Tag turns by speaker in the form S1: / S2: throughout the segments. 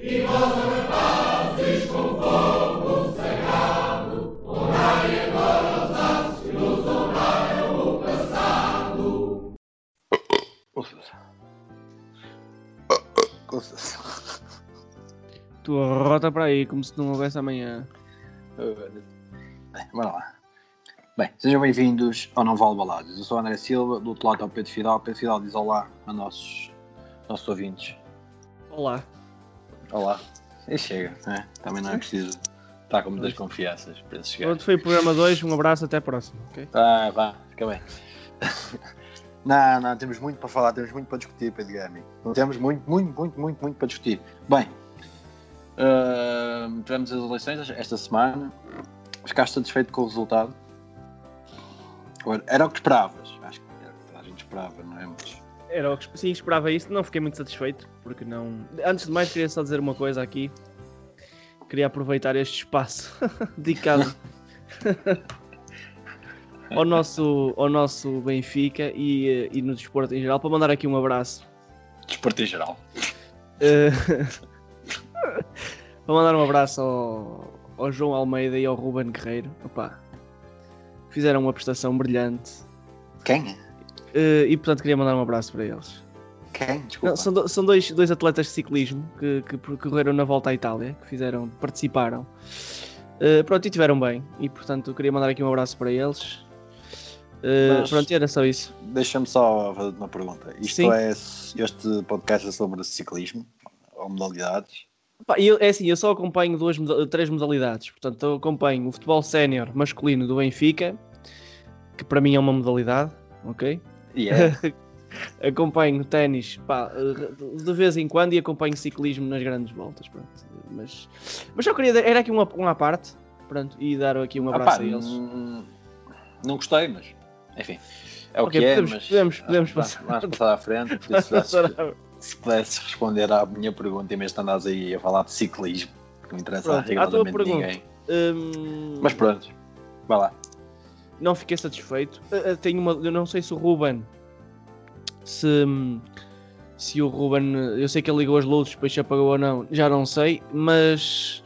S1: Tu rota para aí como se não houvesse amanhã.
S2: Bem, bora lá. Bem, sejam bem-vindos ao Não Vale Baladas. Eu sou o André Silva, do outro lado está o Pedro Fidal. Pedro Fidal diz olá a nossos, nossos ouvintes.
S1: Olá.
S2: Olá. E chega, né? também não é preciso estar com muitas confianças para esses gajos.
S1: Pronto, foi o programa 2. Um abraço, até a próxima. ok?
S2: Ah, vá, fica bem. não, não, temos muito para falar, temos muito para discutir, Pedro Gami. Temos muito, muito, muito, muito, muito para discutir. Bem, ah, tivemos as eleições esta semana. Ficaste satisfeito com o resultado? Era o que esperavas? Acho que era o que a gente esperava, não é? Mas...
S1: Era o que sim, esperava isso. Não fiquei muito satisfeito, porque não. Antes de mais, queria só dizer uma coisa aqui. Queria aproveitar este espaço dedicado ao, nosso, ao nosso Benfica e, eh, e no desporto em geral para mandar aqui um abraço.
S2: Desporto em geral.
S1: Eh, para mandar um abraço ao, ao João Almeida e ao Ruben Guerreiro. Opa, fizeram uma prestação brilhante.
S2: Quem?
S1: Eh, e portanto queria mandar um abraço para eles.
S2: Quem? Desculpa.
S1: Não, são do- são dois, dois atletas de ciclismo que, que percorreram na volta à Itália, que fizeram, participaram. Eh, pronto, e tiveram bem. E portanto queria mandar aqui um abraço para eles. Eh,
S2: Mas-
S1: Pronto, era só isso.
S2: Deixa-me só fazer uma pergunta. Isto
S1: Sim.
S2: é. Este podcast é sobre ciclismo ou modalidades?
S1: Pá, eu- é assim, eu só acompanho duas, três modalidades. Portanto, eu acompanho o futebol sénior masculino do Benfica, que para mim é uma modalidade, ok?
S2: É.
S1: acompanho ténis de vez em quando e acompanho ciclismo nas grandes voltas. Pronto. Mas, mas só queria dar, era aqui uma, uma parte pronto, e dar aqui um
S2: Ah,
S1: abraço
S2: pá,
S1: a eles.
S2: não, não gostei, mas. Enfim. É o
S1: Ok,
S2: que é,
S1: podemos-
S2: mas.
S1: podemos- podemos passar.
S2: Vamos passar à frente. se pudesse responder à minha pergunta, em vez de andares aí a falar de ciclismo, que não interessa
S1: Pronto,
S2: rigorosamente ninguém.
S1: Hum,
S2: Mas pronto, vai lá.
S1: Não fiquei satisfeito. Eh, eh, tenho uma, eu não sei se o Ruben se, se o Ruben eu sei que ele ligou as luzes, depois se apagou ou não, já não sei, mas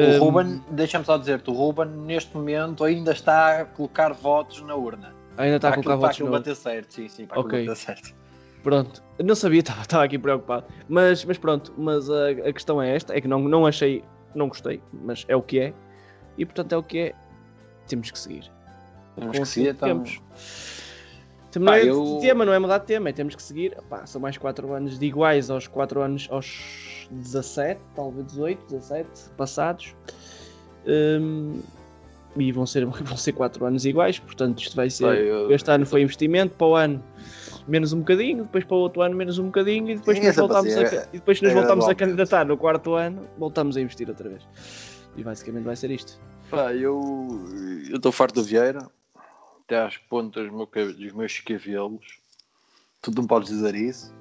S2: O
S1: hum,
S2: Ruben, deixa-me só dizer-te, o Ruben neste momento ainda está a colocar votos na urna.
S1: ainda está a
S2: Para
S1: colocar votos
S2: para aquilo
S1: no.
S2: bater certo, sim, sim, para
S1: Ok.
S2: aquilo bater certo.
S1: Pronto, não sabia, estava, estava aqui preocupado. Mas, mas pronto, mas a, a questão é esta: é que não, não achei, não gostei, mas é o que é, e portanto é o que é, temos que seguir.
S2: Temos que seguir,
S1: o que
S2: então.
S1: Não
S2: Pá,
S1: é
S2: eu-
S1: tema, não é mudar de tema, é temos que seguir. Pá, são mais 4 anos de iguais aos 4 anos, aos 17, talvez 18, 17 passados. Hum, e vão ser, vão ser 4 anos iguais, portanto isto vai ser.
S2: Eu-
S1: Este ano foi investimento, para o ano menos um bocadinho, depois para o outro ano menos um bocadinho e depois
S2: Sim,
S1: nos voltamos, a, e depois nos
S2: é
S1: voltamos a candidatar no quarto ano, voltamos a investir outra vez. E basicamente vai ser isto.
S2: Pá, eu eu estou farto do Vieira, até às pontas do meu dos meus cabelos. Tu não podes dizer isso,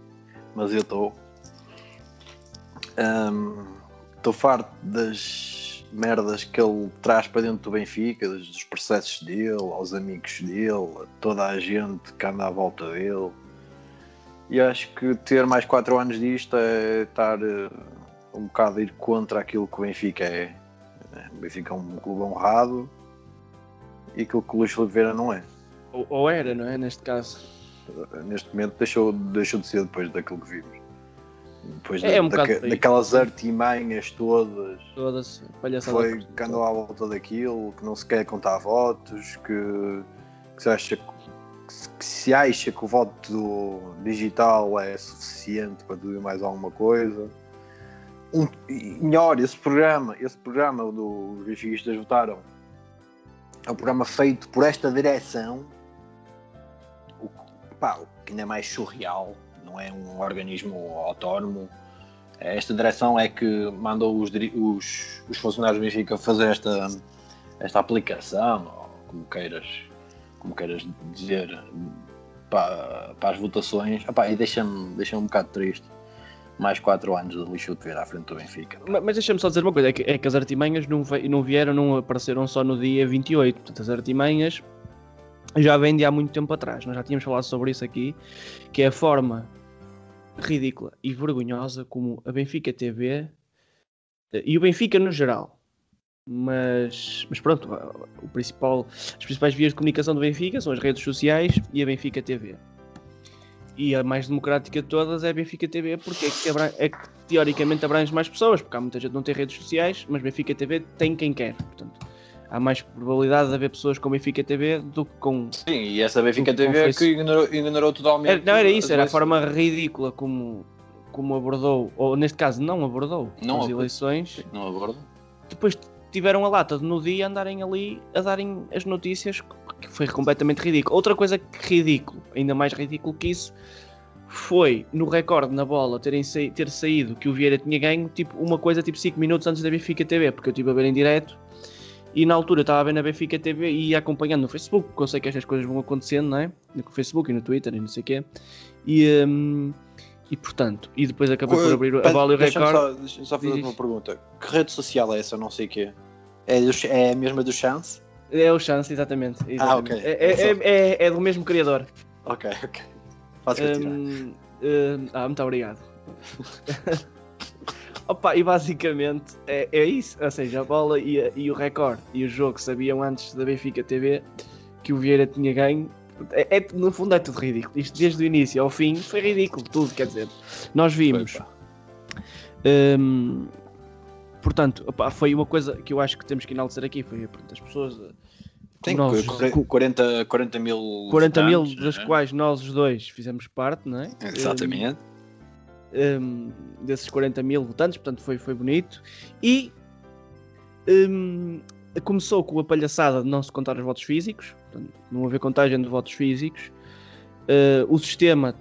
S2: mas eu estou. Estou farto das merdas que ele traz para dentro do Benfica, dos, dos processos dele, aos amigos dele, a toda a gente que anda à volta dele. E acho que ter mais 4 anos disto é estar eh, um bocado a ir contra aquilo que o Benfica é. O Benfica é um clube honrado e aquilo que o Luís Oliveira não é.
S1: Ou, ou era, não é? Neste caso.
S2: Neste momento deixou, deixou de ser depois daquilo que vimos. Depois
S1: É,
S2: da-
S1: um
S2: daque-
S1: por aí.
S2: daquelas artimanhas todas.
S1: Todas palhaçadas.
S2: Foi que andou à volta daquilo, que não se quer contar votos, que, que se acha que, se- acha que o voto digital é suficiente para tudo e mais alguma coisa. Um, melhor, esse programa, esse programa do os benfiquistas votaram é um programa feito por esta direção, o, pá, o que ainda é mais surreal, não é um organismo autónomo. Esta direção é que mandou os, os, os funcionários do Benfica fazer esta, esta aplicação, como queiras, como queiras dizer, para, para as votações. Epá, e deixa-me deixa um bocado triste. Mais 4 anos lixo de ver à frente do Benfica.
S1: Ma- Mas deixa-me só dizer uma coisa: é que, é que as artimanhas não, não vieram, não apareceram só no dia 28. Portanto, as artimanhas já vêm de há muito tempo atrás. Nós já tínhamos falado sobre isso aqui, que é a forma ridícula e vergonhosa como a Benfica TV E o Benfica no geral. Mas, mas pronto, o principal, as principais vias de comunicação do Benfica são as redes sociais e a Benfica TV. E a mais democrática de todas é a Benfica TV, porque é que, abrange, é que teoricamente abrange mais pessoas, porque há muita gente que não tem redes sociais, mas Benfica TV tem quem quer. Portanto, há mais probabilidade de haver pessoas com Benfica TV do que com.
S2: Sim, e essa Benfica TV é que ignorou, ignorou totalmente.
S1: Era, não era isso, era a forma ridícula como, como abordou, ou neste caso não abordou não as eleições.
S2: Não abordou.
S1: Depois tiveram a lata de no dia andarem ali a darem as notícias, que foi completamente ridículo. Outra coisa que ridículo, ainda mais ridículo que isso, foi no recorde na bola terem sa ter saído que o Vieira tinha ganho, tipo, uma coisa tipo 5 minutos antes da Benfica TV, porque eu estive a ver em direto e na altura estava a ver na Benfica TV e ia acompanhando no Facebook, porque eu sei que estas coisas vão acontecendo, não é? No Facebook e no Twitter e não sei o quê. E, um, e portanto, e depois acabei por abrir a bola e o recorde.
S2: Deixa-me só fazer uma pergunta. Que rede social é essa? Não sei o quê. É, do, é a mesma do Chance?
S1: É o Chance, exatamente. exatamente.
S2: Ah, ok.
S1: É, é, é, é, do mesmo criador.
S2: Ok, ok. Podes
S1: um, uh, ah, muito obrigado. Opa, e basicamente é, é isso, ou seja, a bola e, a, e o recorde e o jogo sabiam antes da Benfica TV que o Vieira tinha ganho é, é, no fundo é tudo ridículo. Isto desde o início ao fim foi ridículo, tudo. Quer dizer, nós vimos. Um, portanto, opa, foi uma coisa que eu acho que temos que enaltecer aqui: foi pronto, as pessoas. Eh,
S2: Tem nós, 40, 40 mil.
S1: 40 mil, das é? quais nós os dois fizemos parte, não é?
S2: Exatamente.
S1: Um, um, desses 40 mil votantes, portanto foi, foi bonito. E um, começou com a palhaçada de não se contar os votos físicos, portanto, não haver contagem de votos físicos. Uh, o sistema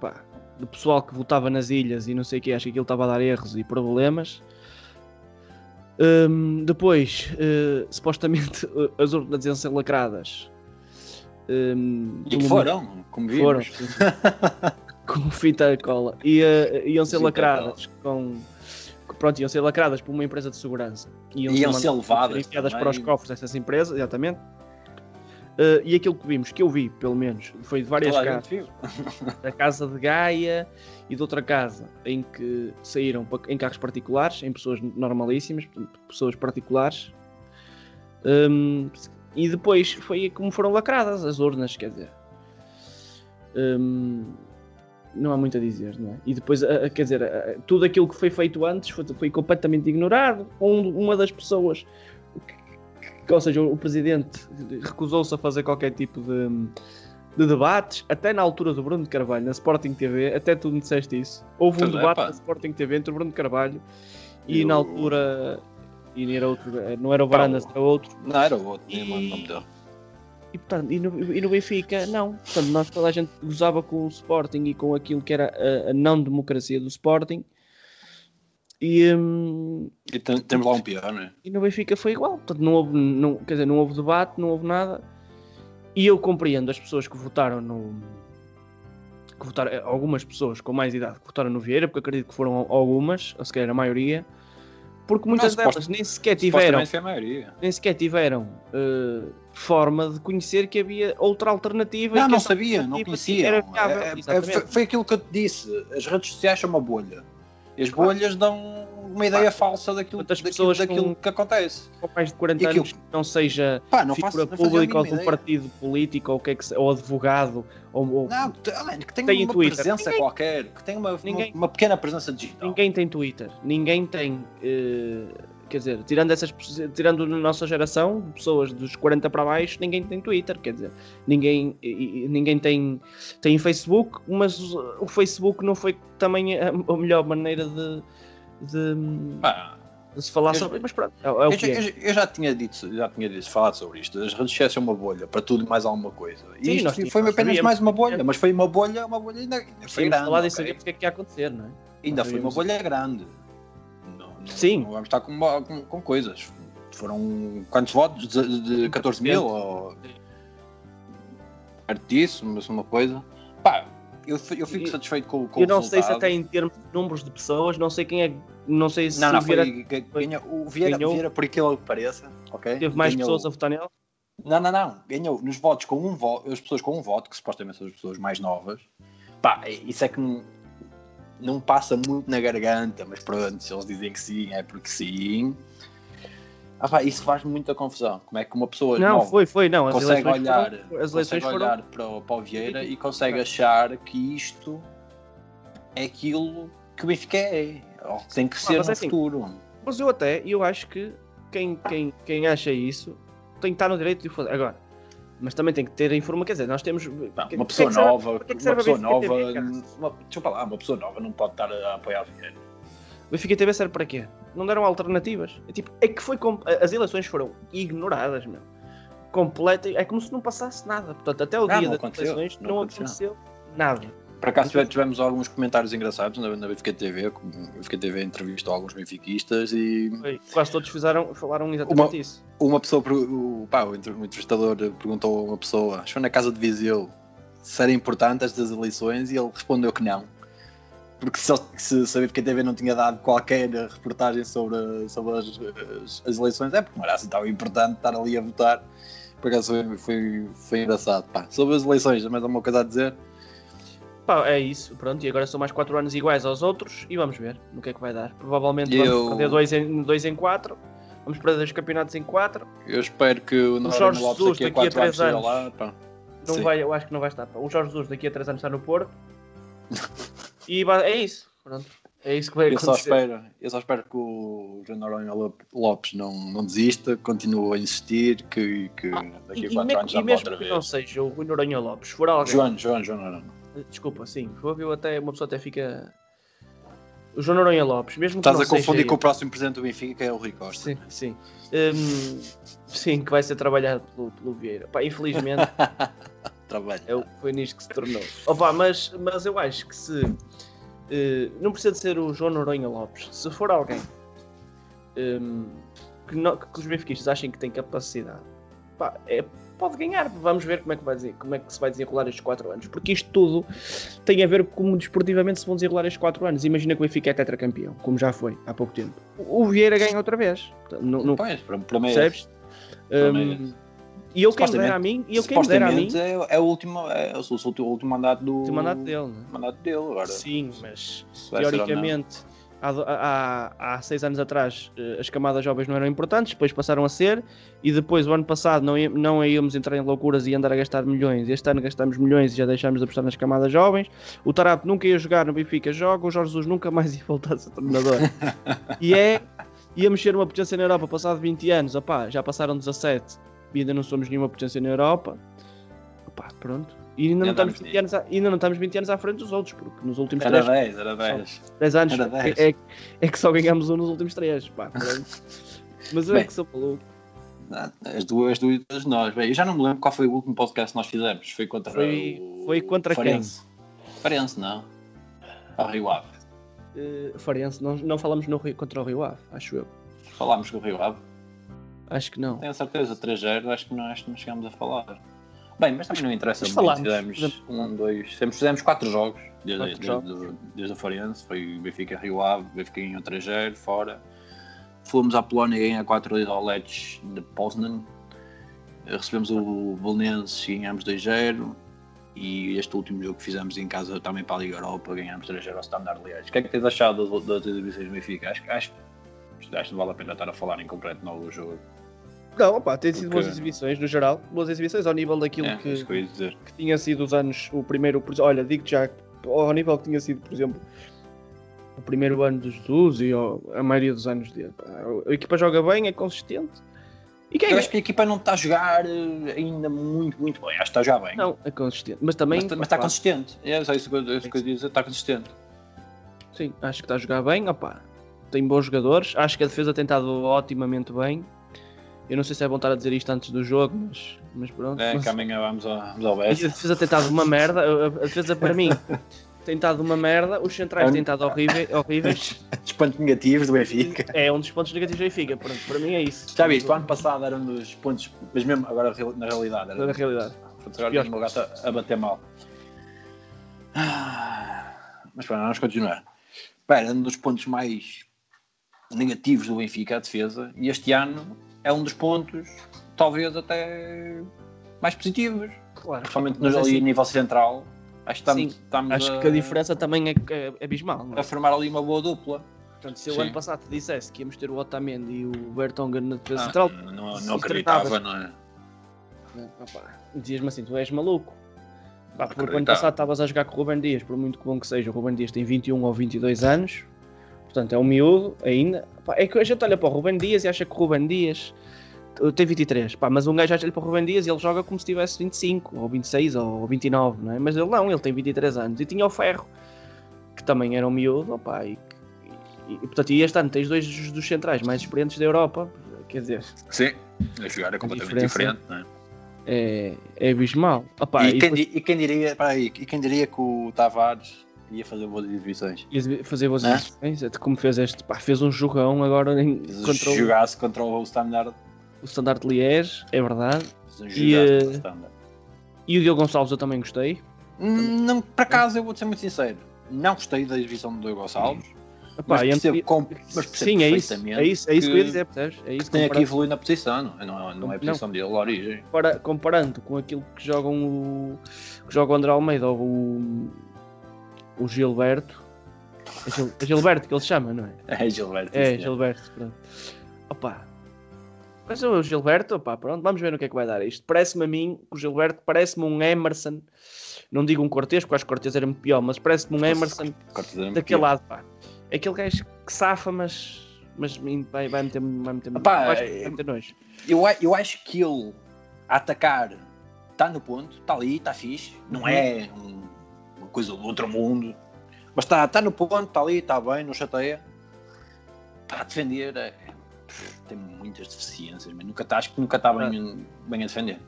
S1: pá, do pessoal que votava nas ilhas e não sei o que, acho que aquilo estava a dar erros e problemas. Um, depois, uh, supostamente, as urnas iam ser lacradas.
S2: Um, e que foram, como vimos.
S1: Foram, com fita cola. E, uh, iam ser lacradas com pronto, iam ser lacradas por uma empresa de segurança.
S2: Iam, iam ser, ser levadas.
S1: enfiadas para os cofres dessas empresas, exatamente. Uh, e aquilo que vimos, que eu vi, pelo menos, foi de várias claro, casas. da casa de Gaia e de outra casa em que saíram em carros particulares, em pessoas normalíssimas, pessoas particulares. Um, e depois foi como foram lacradas as urnas, quer dizer. Um, não há muito a dizer, não é? E depois, quer dizer, tudo aquilo que foi feito antes foi, foi completamente ignorado. Um, uma das pessoas, ou seja, o presidente recusou-se a fazer qualquer tipo de, de, debates, até na altura do Bruno Carvalho, na Sporting TV, até tu me disseste isso. Houve um debate na Sporting TV entre o Bruno Carvalho e, e na altura. E era outro, não era o Varandas, era outro.
S2: Não, era o outro, nem o nome dele.
S1: E, portanto, e, no, e no Benfica, não. Portanto, nós toda a gente gozava com o Sporting e com aquilo que era a, a não-democracia do Sporting. E, um,
S2: e temos lá um pior, não é?
S1: E no Benfica foi igual. Portanto, não houve, não, quer dizer, não houve debate, não houve nada. E eu compreendo as pessoas que votaram no. Que votaram, algumas pessoas com mais idade que votaram no Vieira, porque acredito que foram algumas, ou se calhar a maioria porque muitas não, delas nem sequer tiveram
S2: é
S1: nem sequer tiveram uh, forma de conhecer que havia outra alternativa
S2: não, não sabia, não conhecia. É, é, foi, foi, aquilo que eu te disse as redes sociais são uma bolha e as bolhas dão uma ideia pá, falsa daquilo, daquilo, pessoas daquilo com, que acontece.
S1: Com mais de 40 anos que não seja pá, não figura faço, pública ou de um partido político ou, que é que, ou advogado ou, ou
S2: não, que tem, tem uma Twitter. presença ninguém, qualquer, que tem uma, ninguém, uma, uma, pequena presença digital.
S1: Ninguém tem Twitter, ninguém tem. Uh, quer dizer, tirando essas tirando na nossa geração, pessoas dos 40 para baixo, ninguém tem Twitter, quer dizer, ninguém, ninguém tem, tem Facebook, mas o Facebook não foi também a, a melhor maneira de, de, de se falar eu, sobre mas pronto, é, é
S2: eu,
S1: é.
S2: eu, eu, já tinha dito, já tinha dito, falado sobre isto. As redes sociais são uma bolha para tudo e mais alguma coisa. E Sim, isto foi apenas mais uma bolha, mas foi uma bolha, uma bolha ainda, ainda foi grande.
S1: falar disso okay? porque é que ia acontecer, não é?
S2: Ainda foi uma bolha grande.
S1: Sim.
S2: Não vamos estar com, com, com coisas. Foram quantos votos? De, de 14 mil? Ou... Perto disso, mas uma coisa. Pá, eu, eu fico satisfeito com, com
S1: eu não sei se até em termos de números de pessoas, não sei quem é. Não sei se
S2: não, não, o Vieira. Foi, ganhou, o Vieira, ganhou, Vieira, por aquilo que pareça, ok?
S1: Teve mais ganhou, pessoas a votar nele?
S2: Não, não, não. Ganhou nos votos com um voto, as pessoas com um voto, que supostamente são as pessoas mais novas. Pá, isso é que não passa muito na garganta, mas pronto, se eles dizem que sim, é porque sim. Ah, pá, isso faz muita confusão. Como é que uma pessoa
S1: Não,
S2: nova
S1: foi, foi, não. As
S2: consegue olhar,
S1: foram, as
S2: consegue
S1: foram.
S2: olhar para, o, para o Vieira e consegue achar que isto é aquilo que o Benfica é, ou que tem que ser
S1: mas
S2: no
S1: é assim,
S2: futuro.
S1: Mas eu até, eu acho que quem, quem, quem acha isso tem que estar no direito de fazer. Agora, mas também tem que ter a informação. Quer dizer, nós temos.
S2: Pá, uma
S1: que
S2: pessoa
S1: é que serve-
S2: nova,
S1: que é
S2: uma pessoa nova,
S1: TV, cara?
S2: uma, deixa eu falar, uma pessoa nova não pode estar a apoiar o Vieira.
S1: O Benfica TV serve para quê? Não deram alternativas. É tipo, é que foi. As eleições foram ignoradas, meu. Completa. É como se não passasse nada. Portanto, até o
S2: Não,
S1: dia
S2: não
S1: das eleições
S2: não
S1: não
S2: aconteceu.
S1: aconteceu nada.
S2: Por acaso tive- tivemos alguns comentários engraçados na, na Benfica TV, o Benfica TV entrevistou alguns benfiquistas e
S1: Foi- Quase todos fizeram, falaram exatamente isso.
S2: uma pessoa, pá, o entre- o entrevistador perguntou a uma pessoa, acho que foi na casa de Viseu, se era importante estas eleições e ele respondeu que não. Porque se, se, se a Benfica TV não tinha dado qualquer reportagem sobre, sobre as, as- as eleições, é porque não era assim tão importante estar ali a votar. Por acaso foi, foi, foi engraçado. Pá, sobre as eleições, mais alguma coisa a dizer?
S1: Pá, é isso, pronto, e agora são mais 4 anos iguais aos outros e vamos ver no que é que vai dar. Provavelmente vamos
S2: Eu-
S1: perder 2 em 2 em 4, vamos perder os campeonatos em 4,
S2: Eu espero que o
S1: Jorge
S2: Lopes
S1: Jesus
S2: daqui a
S1: daqui a
S2: 4 anos
S1: anos.
S2: lá.
S1: Não
S2: Sim.
S1: vai, eu acho que não vai estar. pá. O Jorge Jesus daqui a 3 anos está no Porto. e é isso, pronto. É isso que vai
S2: Eu só,
S1: acontecer.
S2: espero, eu só espero que o João Noronha Lop- Lopes não, não desista, continue a insistir, que, que
S1: Ah,
S2: daqui a
S1: e
S2: 4
S1: me-
S2: anos já outra
S1: que
S2: vez.
S1: não seja o Noronha Lopes, for alguém.
S2: João, João, João Noronha.
S1: Desculpa, sim, eu até, uma pessoa até fica. O João Noronha Lopes, mesmo que
S2: Estás a confundir
S1: seja
S2: com o próximo presidente do Benfica, que é o Rui Costa.
S1: Sim, sim. Hum, sim, que vai ser trabalhado pelo, pelo Vieira. Pá, infelizmente.
S2: Trabalho.
S1: É foi nisto que se tornou. Opa, mas, mas eu acho que se. eh, não precisa de ser o João Noronha Lopes. Se for alguém hum, que, que os benfiquistas achem que tem capacidade, pá, é- pode ganhar. Vamos ver como é, que vai dizer, como é que se vai desenrolar estes 4 anos. Porque isto tudo tem a ver com como desportivamente se vão desenrolar estes 4 anos. Imagina que o Benfica é tetracampeão, como já foi há pouco tempo. O Vieira ganha outra vez. Não, não,
S2: Pois, para, para mim,
S1: percebes? Hum, e eu quem me dera a mim, e eu quem dera a mim,
S2: é, é o último, é, o, o, o último mandato do
S1: o mandato dele, não é?
S2: mandato dele agora.
S1: Sim, mas teoricamente há, há, há seis anos atrás eh, as camadas jovens não eram importantes, depois passaram a ser, e depois o ano passado não, não íamos entrar em loucuras e andar a gastar milhões. Este ano gastamos milhões e já deixámos de apostar nas camadas jovens. O Tarap nunca ia jogar no Benfica, joga. O Jorge Jesus nunca mais ia voltar a ser treinador. e é, ia mexer uma potência na Europa passado 20 anos. Opá, já passaram 17 e ainda não somos nenhuma potência na Europa. Opá, pronto. E ainda não, estamos
S2: andamos
S1: 20 anos, à- ainda não estamos 20 anos à frente dos outros, porque nos últimos
S2: Era
S1: 3
S2: 10, era 10.
S1: 10 anos
S2: Era 10.
S1: é, é, é que só ganhamos um nos últimos 3. Pá. Mas eu é
S2: Bem.
S1: que sou maluco.
S2: Ah, As duas, as duas nós. Bem, eu já não me lembro qual foi o último podcast que nós fizemos. Foi contra
S1: Foi-
S2: o.
S1: foi contra quem?
S2: Farense. Farense, não. A Rio Ave.
S1: Uh, Farense, não, não falamos no contra o Rio Ave, acho eu.
S2: Falámos com o Rio Ave.
S1: Acho que não.
S2: Tenho a certeza, 3-0, acho que não, acho que não chegámos a falar. Bem, mas também não interessa muito. Fizemos um, dois. Sempre fizemos 4 jogos desde,
S1: Quatro
S2: desde, desde a Farense. Foi Benfica Rio Ave, Benfica ganhou 3-0, fora. Fomos à Polónia e ganhar 4-2 ao Lech de Poznan. Recebemos o Belenenses e ganhámos 2-0. E este último jogo que fizemos em casa também para a Liga Europa, ganhámos 3-0 ao Standard Liège. O que é que tens achado das, das exibições do Benfica? Acho, acho, acho que vale a pena estar a falar em concreto no jogo.
S1: Não, opá, tem sido
S2: Porque-
S1: boas exibições no geral. Boas exibições ao nível daquilo
S2: É,
S1: que,
S2: que
S1: que tinha sido os anos. O primeiro. Olha, digo já, ao nível que tinha sido, por exemplo, o primeiro ano de Jesus e a maioria dos anos dele. A equipa joga bem, é consistente. E quem
S2: Eu acho que a equipa não está a jogar eh, ainda muito, muito bem. Acho que está jogar bem.
S1: Não, é consistente. Mas também.
S2: mas, mas está consistente. É só isso que eu, isso que eu dizer. Está consistente.
S1: Sim, acho que está a jogar bem. Opá, tem bons jogadores. Acho que a defesa tem estado otimamente bem. Eu não sei se é bom estar a dizer isto antes do jogo, mas, mas pronto.
S2: É,
S1: Mas-
S2: que amanhã vamos ao, vamos ao
S1: a defesa tem estado uma merda. A, defesa para mim tem estado uma merda. Os centrais têm estado horríveis. horríveis.
S2: Dos pontos negativos do Benfica.
S1: É um dos pontos negativos da Benfica. Pronto, para mim é isso.
S2: Já viste, o ano passado era um dos pontos, mas mesmo agora na realidade. Era
S1: Na realidade.
S2: Agora tenho o meu gato a, a bater mal. Mas pronto, vamos continuar. Pá, Era um dos pontos mais negativos do Benfica, a defesa, e este ano é um dos pontos, talvez até mais positivos.
S1: Claro.
S2: Principalmente
S1: Mas
S2: no,
S1: é
S2: ali
S1: assim,
S2: a nível central. Acho que estamos,
S1: Sim,
S2: estamos
S1: Acho
S2: a,
S1: que a diferença também é, é abismal. não é?
S2: a formar ali uma boa dupla.
S1: Portanto, se eu
S2: Sim.
S1: ano passado te dissesse que íamos ter o Otamendi e o Bertonga na defesa
S2: Ah,
S1: central,
S2: não, não acreditava, não é?
S1: dizias-me assim: tu és maluco. Pá, porque o ano passado estavas a jogar com o Ruben Dias, por muito bom que seja, o Ruben Dias tem 21 ou 22 anos, portanto é um miúdo ainda. Pá, é que a gente olha para o Ruben Dias e acha que o Ruben Dias uh, tem 23, pá, mas um gajo olha para o Ruben Dias e ele joga como se tivesse 25, ou 26, ou 29, não é? Mas ele não, ele tem 23 anos e tinha o Ferro, que também era um miúdo, opá, e, e, e, portanto, e este ano tens dois dos- dos centrais mais experientes da Europa, quer dizer,
S2: Sim, a jogar é completamente diferente, não é?
S1: é, é abismal. Opá,
S2: e,
S1: e
S2: quem,
S1: depois-
S2: e quem diria, espera aí, e quem diria que o Tavares ia fazer boas exibições?
S1: Ia fazer boas exibições, até como fez este, pá, fez um jogão agora em, contra o,
S2: Jogasse contra o Standard,
S1: o Standard de Liège, é verdade.
S2: jogasse
S1: E,
S2: Standard.
S1: E o Diogo Gonçalves eu também gostei.
S2: Hum, Não, por acaso, eu vou ser muito sincero, não gostei da exibição do Diogo Gonçalves,
S1: Epá,
S2: mas
S1: e-
S2: percebo, com, mas percebo
S1: Sim, é isso, é isso, é isso que, eu ia
S2: que-
S1: dizer, percebes? É isso
S2: que tem aqui
S1: comparando,
S2: evoluir na posição, não é, não, é- não é a
S1: Não.
S2: posição dele, a origem.
S1: compara- comparando com aquilo que jogam o que joga o André Almeida ou o, o Gilberto. É, Gil- é Gilberto que ele se chama, não é?
S2: É Gilberto.
S1: É,
S2: senhor.
S1: Gilberto, pronto. Opa. Mas o Gilberto, opá, pronto, vamos ver no que é que vai dar isto. Parece-me a mim, que o Gilberto parece-me um Emerson, não digo um Cortês, porque acho que o Cortês era muito pior, mas parece-me um Emerson daquele lado, pá. É aquele gajo que safa, mas, mas vai, vai meter, vai meter,
S2: Epá,
S1: vai
S2: é-
S1: meter nojo.
S2: Eu, eu acho que ele a atacar está no ponto, está ali, está fixe, não
S1: Uhum.
S2: é um- coisa do outro mundo, mas está tá no ponto, está ali, está bem, não chateia. Para defender, é- pff, tem muitas deficiências, mas nunca tá, acho que nunca está bem, bem a defender.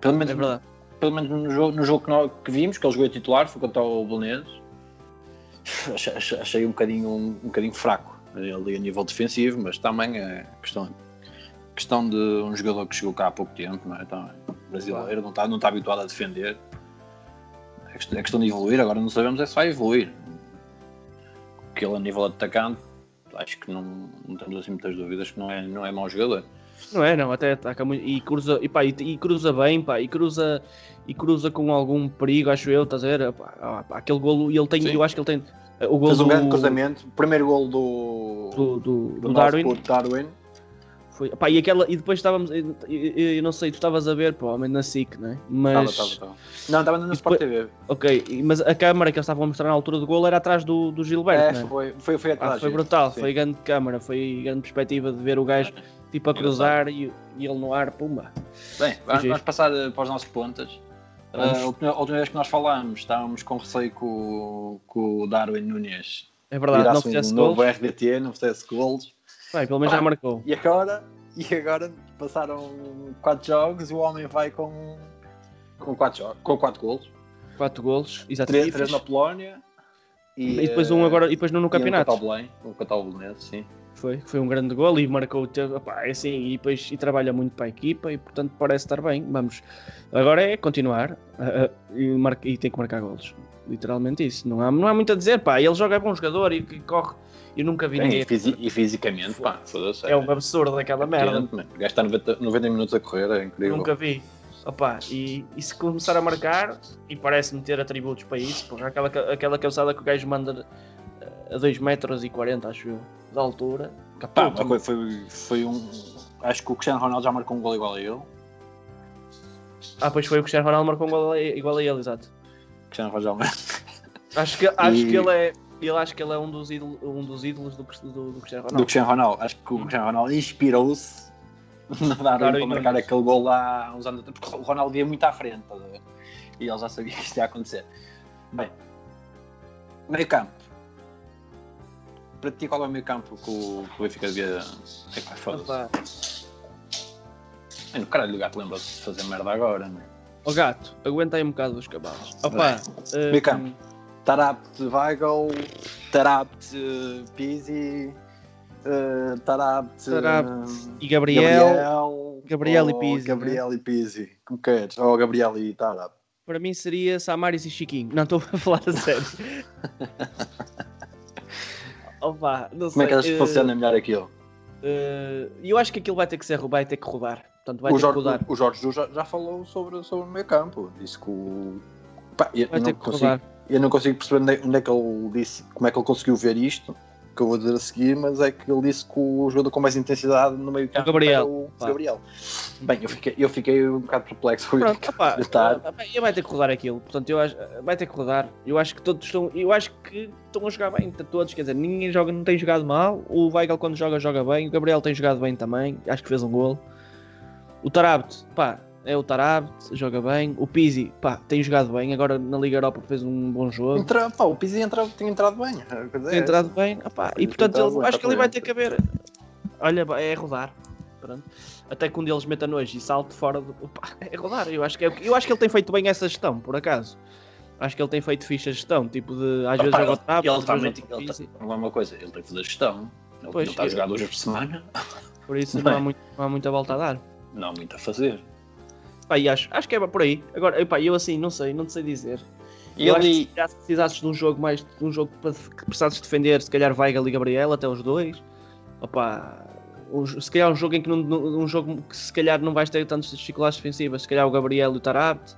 S2: Pelo
S1: É
S2: menos,
S1: verdade.
S2: pelo menos no jogo, no jogo que, nós, que vimos, que ele jogou a titular, foi contra o Belenenses, achei, achei- um bocadinho, um, um bocadinho fraco ali a nível defensivo, mas também é questão, questão de um jogador que chegou cá há pouco tempo, não é? Também, brasileiro, não está, não está habituado a defender. É questão, de evoluir, agora não sabemos é se vai evoluir. Porque ele a nível de atacante, acho que não, não temos assim muitas dúvidas que não é, não é mau jogador.
S1: Não é, não, até ataca muito e cruza, e, pá, e, e cruza bem, pá, e cruza, e cruza com algum perigo, acho eu, estás a ver? Pá, ah, pá, aquele golo, e ele tem,
S2: Sim.
S1: eu acho que ele tem o golo
S2: Fez um
S1: do,
S2: grande cruzamento, primeiro gol do,
S1: do, do,
S2: do
S1: do Darwin.
S2: Darwin.
S1: Foi, pá, e, aquela, e depois estávamos, eu, eu- não sei, tu estavas a ver, provavelmente na SIC, não é? Mas,
S2: Tava, tava, tava. Não, estava no Sport
S1: depois-
S2: TV.
S1: ok, mas a câmara que eles estavam a mostrar na altura do golo era atrás do, do Gilberto,
S2: É,
S1: não é?
S2: foi, foi, foi
S1: Ah,
S2: atrás.
S1: foi
S2: sim.
S1: brutal,
S2: Sim.
S1: foi grande câmara, foi grande perspectiva de ver o gajo tipo a
S2: Engraçado.
S1: cruzar e, e ele no ar, pumba.
S2: Bem, vamos, vamos passar eh, para os nossos pontas. Ah, a, última, a última vez que nós falámos, estávamos com receio o, que o Darwin Nunes
S1: É verdade, não fizesse
S2: um
S1: gols.
S2: novo RDT, não fizesse gols.
S1: Bem, pelo menos já
S2: Ah.
S1: marcou.
S2: E agora, e agora passaram quatro jogos e o homem vai com, com, quatro, jogos, com quatro gols.
S1: 4 golos, exatamente.
S2: três na Polónia.
S1: E depois um agora, e depois no, no
S2: e
S1: campeonato.
S2: um contra o Belenenses, sim.
S1: Foi, foi um grande gol e marcou, opá, é assim, e depois e trabalha muito para a equipa e portanto parece estar bem. Vamos, agora é continuar ah, ah, e, marca- e tem que marcar golos. Literalmente isso. Não há, não há muito a dizer, pá. Ele joga é bom jogador e, e corre. Eu nunca vi ninguém.
S2: e, fisi- e fisicamente, pá, foda-se.
S1: É um absurdo aquela merda.
S2: Está 90, 90 minutos a correr, é incrível.
S1: Nunca vi. Opa, e, e se começar a marcar, e parece-me ter atributos para isso, porque aquela, aquela calçada que o gajo manda eh, a 2 metros e 40, acho eu, de altura.
S2: Pá, foi, foi, foi um. Acho que o Cristiano Ronaldo já marcou um gol igual a ele.
S1: Ah, pois foi o Cristiano Ronaldo marcou um gol igual a ele, exato.
S2: Cristiano Ronaldo já
S1: Acho que, acho
S2: E-
S1: que ele é. Ele acho que ele é um dos, ídolo- um dos ídolos do, do, do Cristiano
S2: do
S1: Ronaldo.
S2: Cristiano Ronaldo. Acho que o Cristiano Ronaldo inspirou-se no Darwin
S1: Darwin
S2: para marcar
S1: Nunes.
S2: aquele gol lá uns anos atrás, porque o Ronaldo ia muito à frente, estás a ver? E ele já sabia que isto ia acontecer. Bem, meio campo. Para ti, qual é o meio campo que o, que o Benfica devia. Epá, foda-se.
S1: Opa.
S2: Mano, O caralho do gato lembra-se de fazer merda agora, não é?
S1: Ó gato, aguenta aí um bocado os cavalos. Opa,
S2: Meio campo. Tarapt Weigl, Tarapt uh, Pizzi, uh, Tarapt
S1: Tarabt
S2: uh,
S1: e Gabriel,
S2: Gabriel,
S1: Gabriel e
S2: ou
S1: Pizzi,
S2: Gabriel e Pizzi, como queres? Ou Gabriel e Tarapt.
S1: para mim seria Samaris e Chiquinho. Não estou a falar a sério. Opa, não
S2: Como é que
S1: sei,
S2: achas que
S1: eh,
S2: funciona melhor aquilo?
S1: eh, eu acho que aquilo vai ter que ser vai ter que rodar. Portanto, vai
S2: O
S1: ter
S2: Jorge,
S1: que rodar.
S2: o Jorge já, já falou sobre, sobre o meio campo. Disse que o. Pá, eu,
S1: Vai
S2: eu
S1: ter
S2: não
S1: que
S2: consigo,
S1: rodar.
S2: Eu não consigo perceber onde é, onde é que ele disse, como é que ele conseguiu ver isto, que eu vou dizer a seguir, mas é que ele disse que o jogador com mais intensidade no meio campo
S1: Gabriel.
S2: o
S1: Pá.
S2: Gabriel. Bem, eu fiquei, eu fiquei um bocado perplexo com
S1: Pronto,
S2: Tá.
S1: ele vai ter que rodar aquilo. Portanto, eu acho, vai ter que rodar. Eu acho que todos estão, eu acho que estão a jogar bem, todos, quer dizer, ninguém joga, não tem jogado mal. O Weigl quando joga joga bem, o Gabriel tem jogado bem também, acho que fez um gol. O Tarabt, pá, é o Tarabt, joga bem. O Pizzi, pá, tem jogado bem, agora na Liga Europa fez um bom jogo.
S2: Entra, pá, o Pizzi entra, tinha entrado bem. é
S1: Tem entrado bem, opá, e
S2: Tem
S1: portanto ele-
S2: bem,
S1: acho que ele vai ter que haver. Olha, é rodar. Pronto. Até que um deles meta nojo e salte fora do. opá, é rodar. Eu acho, que é- eu acho que ele tem feito bem essa gestão, por acaso. Acho que ele tem feito fixe a gestão, tipo de às vezes
S2: Opa,
S1: joga o trap,
S2: ele também
S1: vezes
S2: tem- ele tem- Não é uma coisa, ele tem que fazer gestão. Ele,
S1: Pois,
S2: ele está a jogar duas vezes por semana.
S1: por isso
S2: Bem.
S1: não há, muito, não há muita volta a dar.
S2: Não há muito a fazer.
S1: Pá, e acho, acho que é por aí. Agora, epá, eu assim, não sei, não te sei dizer.
S2: E
S1: eu acho que se precisasses de um jogo mais, de um jogo que precisasses defender, se calhar Weigl e Gabriel, até os dois. Opá, um, se calhar um jogo em que não, um jogo que se calhar não vais ter tantas dificuldades defensivas, se calhar o Gabriel e o Tarabt.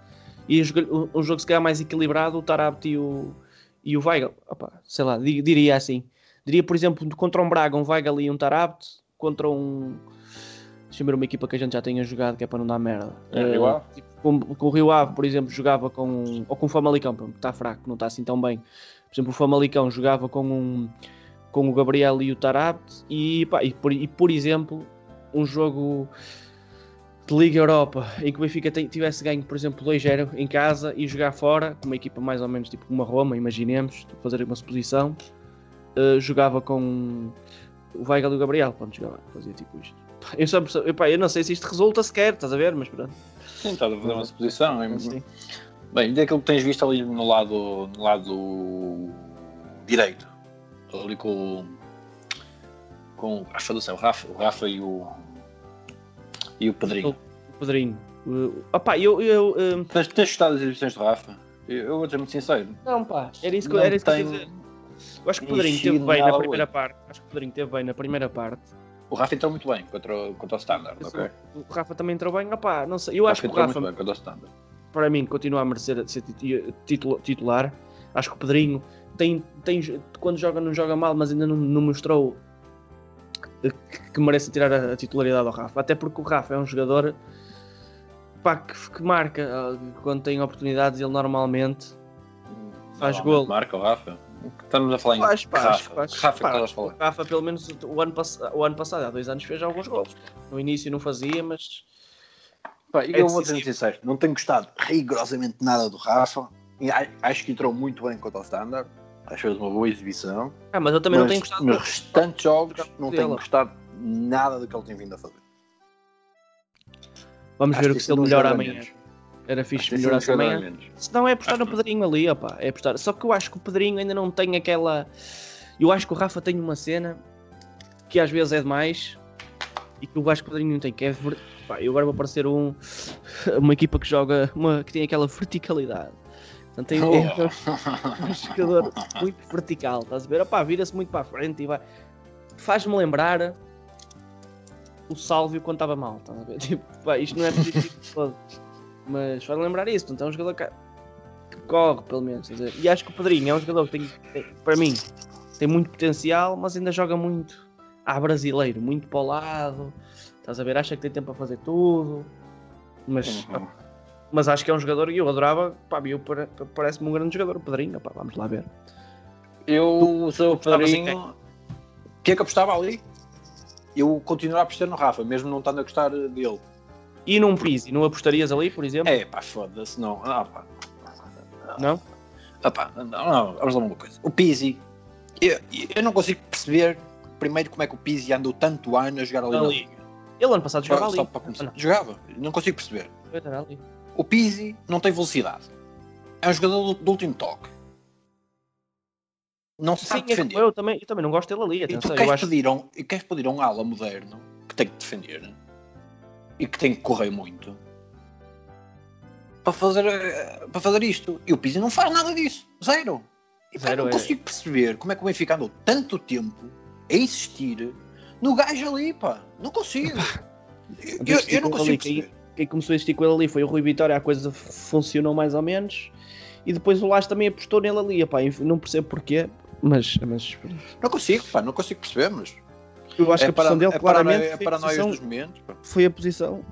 S1: E um jogo, um jogo se calhar mais equilibrado, o Tarabt e o, e o Weigl. Opá, sei lá, di- diria assim. Diria, por exemplo, contra um Braga, um Weigl e um Tarabt, contra um. Ver uma equipa que a gente já tenha jogado, que é para não dar merda.
S2: É,
S1: Eh,
S2: Rio Ave?
S1: tipo, com, com o Rio Ave, por exemplo, jogava com. Ou com o Famalicão, que está fraco, não está assim tão bem. Por exemplo, o Famalicão jogava com um. Com o Gabriel e o Tarabt e, pá, e, por, e por exemplo, um jogo de Liga Europa em que o Benfica tivesse ganho, por exemplo, 2-0 em casa e jogar fora, com uma equipa mais ou menos tipo uma Roma, imaginemos, a fazer uma suposição, eh, jogava com o Weigl e o Gabriel, pronto, jogava, fazia tipo isto. Pá, Eu, só, epá, eu não sei se isto resulta sequer, estás a ver, mas pronto.
S2: sim, estás a fazer uma suposição.
S1: Assim.
S2: Bem, daquilo que tens visto ali no lado, no lado direito, ali com, com foda-se, é o Rafa, o Rafa e o e o Pedrinho.
S1: O Pedrinho. Uh, opá, eu, eu um,
S2: Tens, tens gostado das exibições do Rafa? Eu, eu vou ser muito sincero.
S1: não, pá, era isso que, era isso que eu ia dizer. Eu acho que o Pedrinho teve bem na primeira
S2: hoje.
S1: parte. Acho que o Pedrinho teve bem na primeira parte.
S2: O Rafa entrou muito bem contra, o- contra o Standard,
S1: Sim.
S2: ok?
S1: O Rafa também entrou bem. Opá, não sei. Eu acho que o Rafa,
S2: bem contra o Standard.
S1: para mim, continua a merecer ser titular. Acho que o Pedrinho tem, tem, quando joga, não joga mal, mas ainda não, não mostrou que, que merece tirar a, a titularidade ao Rafa. Até porque o Rafa é um jogador pá, que, que marca ah, quando tem oportunidades. Ele normalmente Faz
S2: Normalmente
S1: golo.
S2: Marca o Rafa. Estamos a falar em
S1: Faz, pá,
S2: Rafa.
S1: que faz.
S2: Rafa que falar.
S1: O Rafa, pelo menos o ano, pass- o ano passado, há dois anos, fez alguns gols. No início não fazia, mas
S2: Pá, e
S1: É
S2: eu vou ser sincero, não tenho gostado rigorosamente nada do Rafa. E acho que entrou muito bem contra o Standard. Acho que fez uma boa exibição.
S1: Ah, mas eu também
S2: mas
S1: não tenho gostado
S2: nos restantes jogos não
S1: dele.
S2: tenho gostado nada do que ele tem vindo a fazer.
S1: Vamos
S2: Acho
S1: ver
S2: que
S1: se ele melhora amanhã.
S2: menos.
S1: Era fixe
S2: isso
S1: melhorar amanhã.
S2: menos.
S1: Se não é apostar no Pedrinho ali, opá, é apostar. Só que eu acho que o Pedrinho ainda não tem aquela. Eu acho que o Rafa tem uma cena que às vezes é demais e que eu acho que o Pedrinho não tem, que é. ver- Pá, eu agora vou parecer um, uma equipa que joga, uma, que tem aquela verticalidade. Portanto, tem,
S2: Oh.
S1: é um jogador muito vertical, estás a ver? Opá, vira-se muito para a frente e vai. Faz-me lembrar o Sálvio quando estava mal, estás a ver? Tipo, pá, isto não é positivo todo. Mas faz lembrar isso, portanto é um jogador que, que corre, pelo menos. ver? E acho que o Pedrinho é um jogador que tem, tem- para mim, tem muito potencial, mas ainda joga muito a brasileiro, muito para o lado. Estás a ver? Acha que tem tempo para fazer tudo. Mas,
S2: Uhum.
S1: mas acho que é um jogador e eu adorava. Pá, eu pare- parece-me um grande jogador, o Pedrinho. Pá, vamos lá ver.
S2: Eu sou o Pedrinho. O que é que eu apostava ali? Eu continuo a apostar no Rafa, mesmo não estando a gostar dele.
S1: E num Pizzi, não apostarias ali, por exemplo?
S2: É pá, foda-se, não. Ah, pá.
S1: Não?
S2: Ah, pá, não, não, vamos lá uma coisa. O Pizzi, eu, eu não consigo perceber primeiro como é que o Pizzi andou tanto ano a jogar ali, na
S1: Ali.
S2: liga.
S1: Ele ano passado jogava
S2: Só,
S1: ali.
S2: só para começar.
S1: Não.
S2: Jogava, não consigo perceber. O Pizzi não tem velocidade. É um jogador do, do último toque. Não
S1: Sim,
S2: sabe
S1: é
S2: defender.
S1: eu também, eu também não gosto dele ali.
S2: E tu
S1: Atenção, eu
S2: queres
S1: acho
S2: pedir, um, queres pedir um ala moderno que tem que defender e que tem que correr muito para fazer, eh, para fazer isto. E o Pizzi não faz nada disso. Zero. E pá,
S1: Zero
S2: não
S1: é-
S2: consigo perceber como é que o Benfica andou tanto tempo a insistir no gajo ali, pá. Não consigo. Eu, eu- eu não consigo perceber.
S1: quem começou a existir com ele ali foi o Rui Vitória, a coisa funcionou mais ou menos. e depois o Lage também apostou nele ali. Enfim, não percebo porquê, mas, mas
S2: Não consigo, pá, não consigo perceber, mas.
S1: Eu acho
S2: é
S1: que a posição dele
S2: é
S1: claramente
S2: paranoia, é
S1: foi, a
S2: paranoia
S1: posição,
S2: dos momentos, pá.
S1: foi a posição.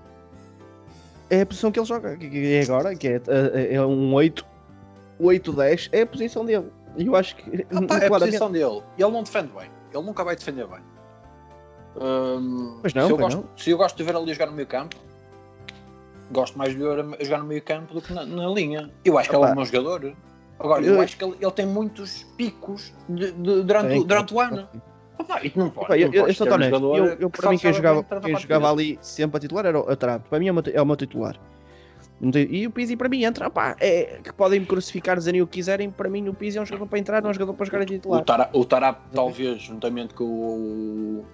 S1: É a posição que ele joga, que é agora, que é, é- é um 8, 8-10, é a posição dele. E eu acho que
S2: Ah, pá, é a posição dele. E ele não defende bem. Ele nunca vai defender bem. Hum,
S1: Pois não,
S2: se, eu gosto, se eu gosto de ver ali a jogar no meio campo, gosto mais de ver a jogar no meio campo do que na, na linha. Eu acho que ele é um bom jogador. Agora, eu
S1: Eu-
S2: acho que ele, ele tem muitos picos de- de- durante, durante o ano. Não pode.
S1: Eu,
S2: não
S1: eu, eu sou
S2: um
S1: honesto,
S2: jogador
S1: eu, eu, para mim quem jogava, quem jogava ali sempre a titular era o Atrap. Para mim é o meu, é o meu titular. E o Pizzi para mim entra, pá, é que podem me crucificar, dizerem o que quiserem. Para mim, o Pizzi é um jogador para entrar, não é um jogador para jogar a
S2: O,
S1: titular.
S2: Tara, o Tarap, talvez, juntamente com o,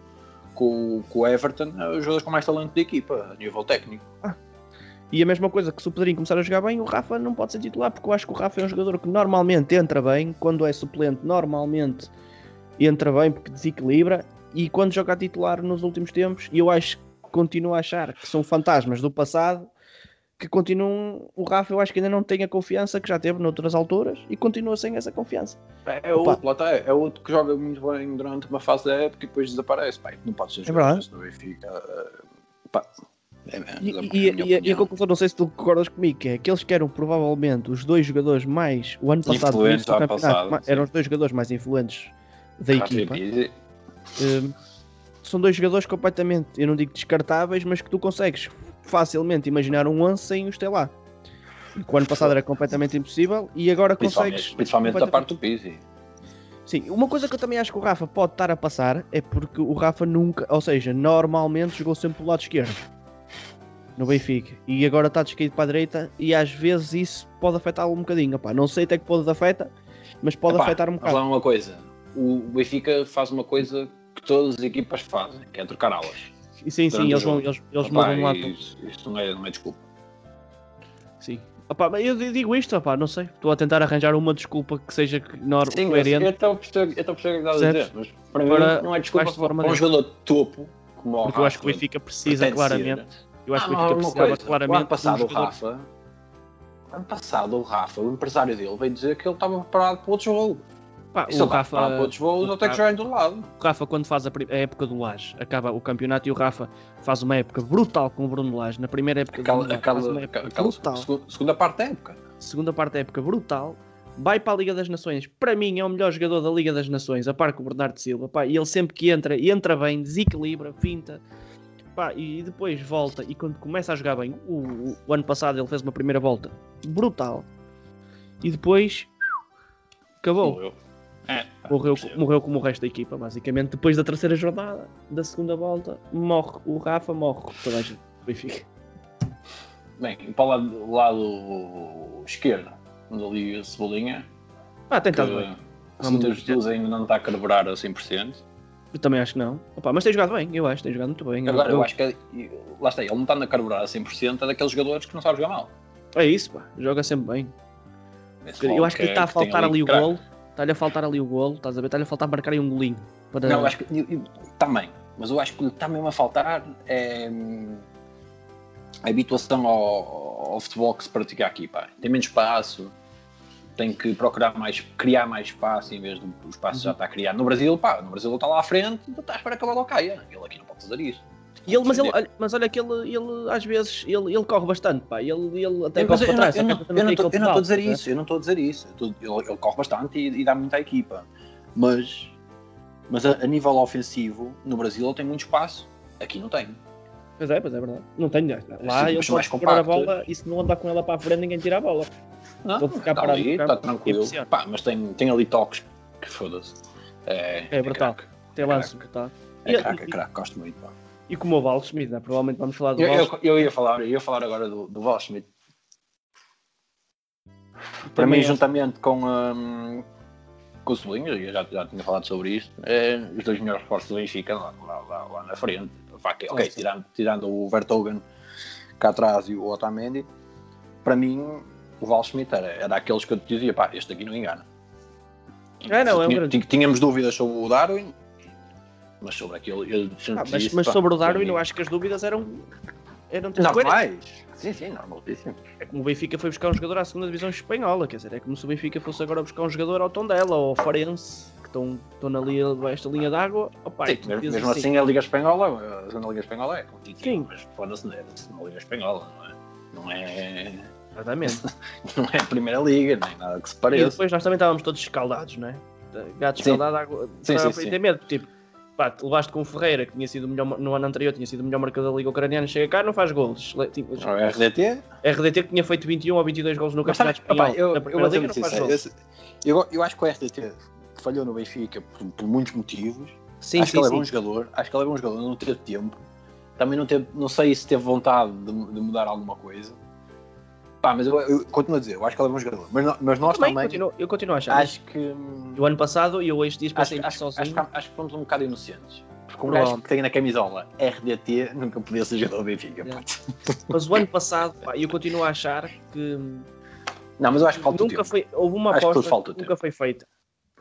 S2: com, com o Everton, é os jogadores com mais talento da equipa, a nível técnico.
S1: E a mesma coisa que se o Pedrinho começar a jogar bem, o Rafa não pode ser titular, porque eu acho que o Rafa é um jogador que normalmente entra bem, quando é suplente, normalmente entra bem porque desequilibra, e quando joga a titular nos últimos tempos, e eu acho, continuo a achar que são fantasmas do passado, que continuam, o Rafa eu acho que ainda não tem a confiança que já teve noutras alturas, e continua sem essa confiança.
S2: É
S1: Opa.
S2: outro, está, é outro que joga muito bem durante uma fase da época e depois desaparece. Pá, não pode ser
S1: verdade.
S2: jogador Benfica. eh, é, é,
S1: E,
S2: é
S1: e- e a- e a, conclusão, não sei se tu concordas comigo, que é que eles que eram provavelmente os dois jogadores mais, o ano passado,
S2: Influentes passado,
S1: eram os dois jogadores mais influentes da equipa. Hum, são dois jogadores completamente, eu não digo descartáveis, mas que tu consegues facilmente imaginar um 11 sem os ter lá. Que o ano passado era completamente impossível e agora consegues.
S2: Principalmente, principalmente da parte do Pizzi.
S1: Sim, uma coisa que eu também acho que o Rafa pode estar a passar é porque o Rafa nunca, ou seja, normalmente jogou sempre pelo lado esquerdo no Benfica e agora está descaído para a direita e às vezes isso pode afetá-lo um bocadinho. Opá, não sei até que pode afeta, mas pode
S2: Epá,
S1: afetar um bocado.
S2: lá uma coisa. O Benfica faz uma coisa que todas as equipas fazem, que é trocar alas.
S1: E sim, sim, eles, vão,
S2: jogo.
S1: eles, eles
S2: Epá,
S1: mudam de um lado.
S2: isso, isso não, é, não é desculpa.
S1: Sim. Opá, mas eu digo isto, opá, não sei. Estou a tentar arranjar uma desculpa que seja nor-
S2: Sim,
S1: coerente.
S2: eu estou a perceber o que estás a dizer, mas para
S1: Agora,
S2: mim não é desculpa
S1: de
S2: para
S1: forma
S2: para um
S1: dele.
S2: jogador de topo como o
S1: Porque eu acho que o
S2: Rafa,
S1: Benfica precisa claramente.
S2: ser.
S1: Eu acho que o
S2: Ah,
S1: Benfica precisava
S2: coisa,
S1: claramente.
S2: O ano passado
S1: de um
S2: o Rafa, ano passado o Rafa, o empresário dele, veio dizer que ele estava preparado para outros voos.
S1: Pá,
S2: se
S1: o Rafa,
S2: para outros voos,
S1: o
S2: ele tem que
S1: Rafa-
S2: jogar em todo lado.
S1: o Rafa, quando faz a, a época do Laje, acaba o campeonato e o Rafa faz uma época brutal com o Bruno Lage. Na primeira época do
S2: Aquela,
S1: Bruno Lage,
S2: aquela,
S1: faz uma época
S2: aquela
S1: brutal.
S2: segunda, segunda parte da época.
S1: Segunda parte da época brutal. Vai para a Liga das Nações. Para mim é o melhor jogador da Liga das Nações, a par com o Bernardo Silva. Pá, e ele sempre que entra, entra bem, desequilibra, finta. Pá, e depois volta. E quando começa a jogar bem, o, o- o ano passado ele fez uma primeira volta brutal. E depois acabou.
S2: Morreu. É,
S1: Morreu,
S2: percebo.
S1: morreu como o resto da equipa, basicamente. Depois da terceira jornada, da segunda volta, morre o Rafa, morre toda a gente. Benfica.
S2: Bem, para o lado, lado esquerdo, onde ali a Cebolinha,
S1: Ah, tem
S2: que
S1: estado bem.
S2: assim, das duas ainda não está a carburar a 100%.
S1: Eu também acho que não. Opa, mas tem jogado bem, eu acho, tem jogado muito bem.
S2: Agora, eu acho que, é- lá está, ele não está a carburar a 100%, é daqueles jogadores que não sabem jogar mal.
S1: É isso, pá, joga sempre bem.
S2: Esse
S1: Eu acho que lhe está a
S2: é- que
S1: faltar ali o
S2: craque.
S1: Está-lhe a faltar ali o golo, estás a ver? Está-lhe a faltar marcar aí um golinho. Para...
S2: Não, acho que eu- eu- também, mas eu acho que está mesmo a faltar é, hum, a habituação ao, ao futebol que se pratica aqui, pá. Tem menos espaço, tem que procurar mais, criar mais espaço em vez do o espaço
S1: Uhum.
S2: já está criado. No Brasil, pá, no Brasil ele está lá à frente, está a esperar que a bola caia. Ele aqui não pode fazer isso.
S1: E ele, mas, ele, olha, mas olha que ele, ele às vezes ele, ele corre bastante, pá. Ele, ele até
S2: Eu, mas
S1: corre
S2: eu,
S1: para
S2: não-
S1: trás.
S2: eu
S1: só
S2: não eu não estou
S1: aquele
S2: a dizer isso, eu não estou a dizer isso. Ele, ele corre bastante e, e dá muito à equipa. Mas, mas a, a nível ofensivo, no Brasil ele tem muito espaço. Aqui não tem.
S1: Pois é, pois é verdade. Não tem. Lá
S2: Sim,
S1: ele
S2: mas
S1: pode
S2: mais
S1: segurar a bola e se não andar com ela para a frente, ninguém tira a bola.
S2: Não,
S1: Vou ficar
S2: está
S1: parado
S2: ali, está tranquilo.
S1: pressiona.
S2: Pá, mas tem, tem ali toques que foda-se. É,
S1: É brutal.
S2: craque.
S1: Tem lance brutal.
S2: É craque, é craque, gosto muito. Pá.
S1: E como o Val Schmidt, né? provavelmente vamos falar do
S2: Eu, eu, eu ia falar, eu ia falar agora do, do Val Schmidt. Para
S1: Também
S2: mim,
S1: acho-
S2: juntamente com, hum, com o Solinho, eu já, já tinha falado sobre isto, é, os dois melhores reforços do Benfica lá, lá, lá, lá na frente. Ok,
S1: sim.
S2: tirando, tirando o Vertogen cá atrás e o Otamendi, para mim, o Val Schmidt era, era aqueles que eu te dizia, pá, este aqui não engana.
S1: É, não, é um grande-
S2: Tínhamos dúvidas sobre o Darwin, mas sobre aquele. Eu
S1: Ah, mas, mas sobre o Darwin, eu acho que as dúvidas eram, eram 40.
S2: Normais. Sim, sim, normalíssimo.
S1: É como o Benfica foi buscar um jogador à segunda divisão espanhola, quer dizer, é como se o Benfica fosse agora buscar um jogador ao Tondela ou ao Farense, que estão, estão na linha, esta linha d'água. Opa,
S2: Sim,
S1: tu
S2: mesmo, mesmo assim, a Liga Espanhola, a segunda Liga Espanhola é competitiva,
S1: Quem?
S2: mas foda-se, não é na Liga Espanhola, não é? Não é,
S1: Exatamente.
S2: não é a Primeira Liga, nem nada que se
S1: E
S2: pareça.
S1: depois nós também estávamos todos escaldados, não é? Gato
S2: Sim.
S1: escaldado, água.
S2: Sim, sim, sim.
S1: medo, tipo, pá, te levaste com o Ferreira, que tinha sido o melhor, no ano anterior, tinha sido o melhor marcador da Liga Ucraniana, chega cá, não faz golos. Le- Tipo,
S2: O RDT,
S1: RDT que tinha feito 21 ou 22 golos no Campeonato Espanhol,
S2: eu, eu ser
S1: Liga,
S2: eu, eu, eu acho que o RDT falhou no Benfica por, por muitos motivos.
S1: Sim,
S2: acho que
S1: sim,
S2: ele é bom jogador, acho que ele é bom jogador, não teve tempo. Também não teve, não sei se teve vontade de, de mudar alguma coisa. Pá, mas eu, eu continuo a dizer, eu acho que ele é bom jogador. Mas, no- mas nós
S1: Também,
S2: também,
S1: continuo- eu continuo a achar.
S2: acho que.
S1: O ano passado, e eu estes dias
S2: Acho, acho,
S1: sozinho.
S2: acho, que, acho que fomos um bocado inocentes. Porque um gajo que tem na camisola RDT nunca podia ser jogador do Benfica. Pá.
S1: Mas o ano passado, pá, eu continuo a achar que
S2: Não, mas eu acho que falta
S1: nunca foi. Houve uma
S2: Acho que
S1: aposta
S2: falta
S1: que nunca foi feita.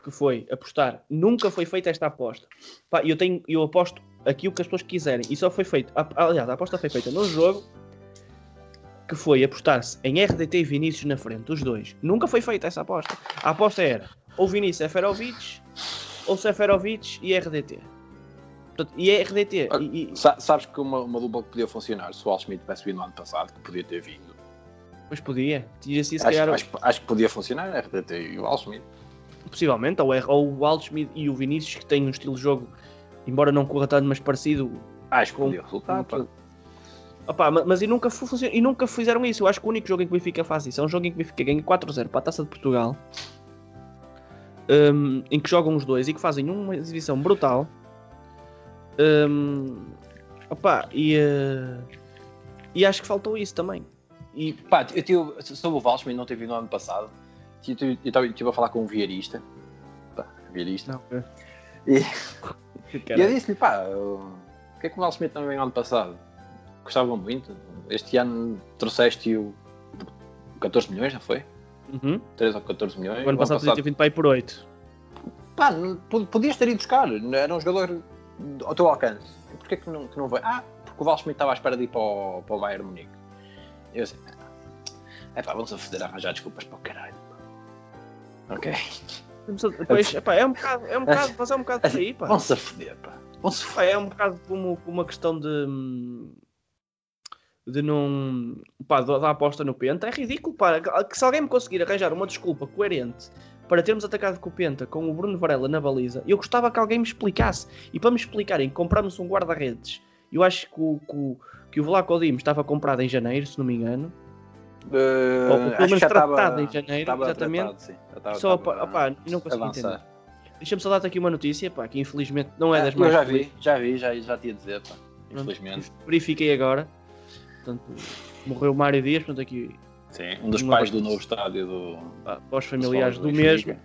S1: Que foi apostar. Nunca foi feita esta aposta. Pá, eu, tenho, eu aposto aqui o que as pessoas quiserem. E só foi feito. Aliás, a aposta foi feita no jogo. Que foi apostar-se em RDT e Vinícius na frente, os dois. Nunca foi feita essa aposta. A aposta era ou Vinícius Seferovic ou Seferovic e RDT. Portanto, e RDT.
S2: Ah,
S1: E, e,
S2: Sa- Sabes que uma, uma dupla que podia funcionar se o Schmidt tivesse vindo no ano passado, que podia ter vindo.
S1: pois podia. Tinha se
S2: Acho,
S1: calhar.
S2: acho, acho que podia funcionar RDT e o Al Schmidt.
S1: Possivelmente, ou, é- ou o Altschmidt e o Vinícius, que têm um estilo de jogo, embora não corra tanto, mas parecido.
S2: Acho que podia resultar.
S1: Opa, ma- mas e nunca, e nunca fizeram isso. Eu acho que o único jogo em que o Benfica faz isso é um jogo em que o Benfica ganha 4-0 para a Taça de Portugal, hum, em que jogam os dois e que fazem uma exibição brutal. Hum, opa, e, eh, e acho que faltou isso também. E
S2: Pá, eu tive, sobre o Val Schmidt não vindo no ano passado, eu estive a falar com um viarista. Pá, viarista.
S1: não,
S2: E, e eu disse-lhe, pá, o que é que o Val Schmidt também ano passado? Gostava muito. Este ano trouxeste-o 14 milhões, não foi?
S1: Uhum.
S2: 3 ou 14 milhões.
S1: O ano passado podia ter vindo para aí por 8.
S2: Pá, podias ter ido buscar, era um jogador ao teu alcance. Porquê que não, que não veio? Ah, porque o Val Schmidt estava à espera de ir para o, para o Bayern Munique. Eu assim, é pá, vamos a foder a arranjar desculpas para o caralho. pá. Ok?
S1: Depois, epá, é um bocado, é um bocado, mas é um bocado por aí, pá.
S2: Vamos a foder, pá. Vamos a
S1: Pá, é um bocado como, como uma questão de. De não. pá, da aposta no Penta. É ridículo, pá. Que se alguém me conseguir arranjar uma desculpa coerente para termos atacado com o Penta com o Bruno Varela na baliza, eu gostava que alguém me explicasse. E para me explicarem, compramos um guarda-redes. Eu acho que o, que o, que o Vlaco Dimos estava comprado em janeiro, se não me engano.
S2: Uh,
S1: Ou pelo menos
S2: já
S1: tratado em janeiro, exatamente.
S2: tratado. Já estava-
S1: Só, opá, não consegui entender.
S2: avançar.
S1: Deixa-me só dar-te aqui uma notícia, pá, que infelizmente não é
S2: Ah,
S1: das
S2: eu
S1: mais
S2: já
S1: felizes.
S2: vi, já vi, já, já te ia dizer, pá. Infelizmente.
S1: Verifiquei agora. Portanto, morreu Mário Dias, portanto aqui
S2: Sim, um dos pais do novo estádio do.
S1: para os familiares do
S2: do
S1: mesmo.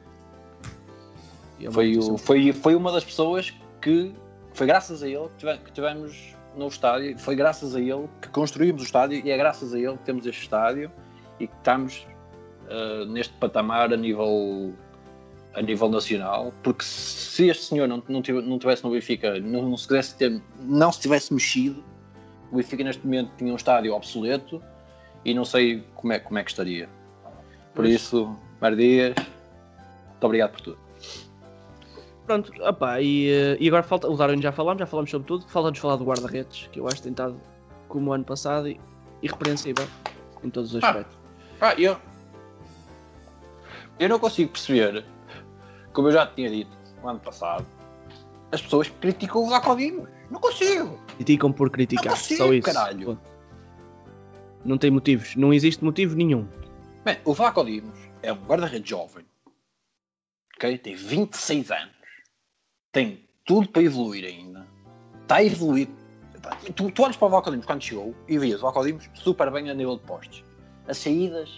S1: É
S2: Foi, o, foi, foi uma das pessoas que foi graças a ele que tive- que tivemos no estádio, foi graças a ele que construímos o estádio e é graças a ele que temos este estádio e que estamos ah, neste patamar a nível a nível nacional, porque se este senhor não, não, tive- não tivesse no Benfica, não, não se tivesse ter, não se tivesse mexido, o Benfica neste momento tinha um estádio obsoleto e não sei como é, como é que estaria. Por isso, Mário Dias, muito obrigado por tudo.
S1: Pronto, opá, e, eh, e agora falta. O Darwin já falámos, já falámos sobre tudo. Falta-nos falar do guarda-redes, que eu acho estado como o ano passado e irrepreensível em todos os
S2: Ah.
S1: aspectos.
S2: Ah, eu. Eu não consigo perceber, como eu já tinha dito no ano passado, as pessoas criticam o Vlaco Dimos. Não consigo!
S1: Criticam por criticar,
S2: Não consigo,
S1: só isso.
S2: caralho.
S1: Não tem motivos, não existe motivo nenhum.
S2: Bem, o Vlaco Dimos é um guarda-redes jovem? Tem 26 anos, tem tudo para evoluir ainda, está a evoluir. Tu, tu olhas para o Vlaco Dimos quando chegou e vias o Vlaco Dimos super bem a nível de postes. As saídas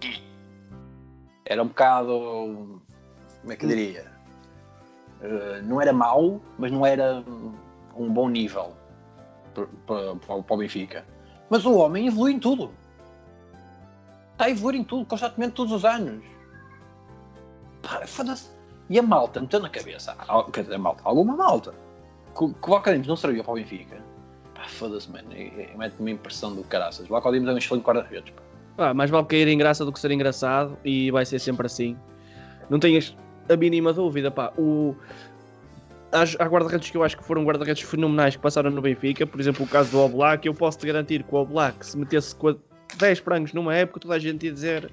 S2: era um bocado. Como é que diria? Eh, não era mau, mas não era um bom nível para, o Benfica. Mas o homem evolui em tudo está a evoluir em tudo, constantemente, todos os anos. Pá, foda-se. E a malta meteu na cabeça, quer dizer, a malta, alguma malta, que, que o não servia para o Benfica, pá, foda-se, mano. Mete-me uma impressão do caraças. O Vlaco Dimos é um excelente guarda-redes. Pá,
S1: mais vale cair em graça do que ser engraçado e vai ser sempre assim. Não tenhas a mínima dúvida, pá. O... Há, guarda-redes que eu acho que foram guarda-redes fenomenais que passaram no Benfica, por exemplo, o caso do Oblak. Eu posso te garantir que o Oblak, se metesse com a- 10 frangos numa época, toda a gente ia dizer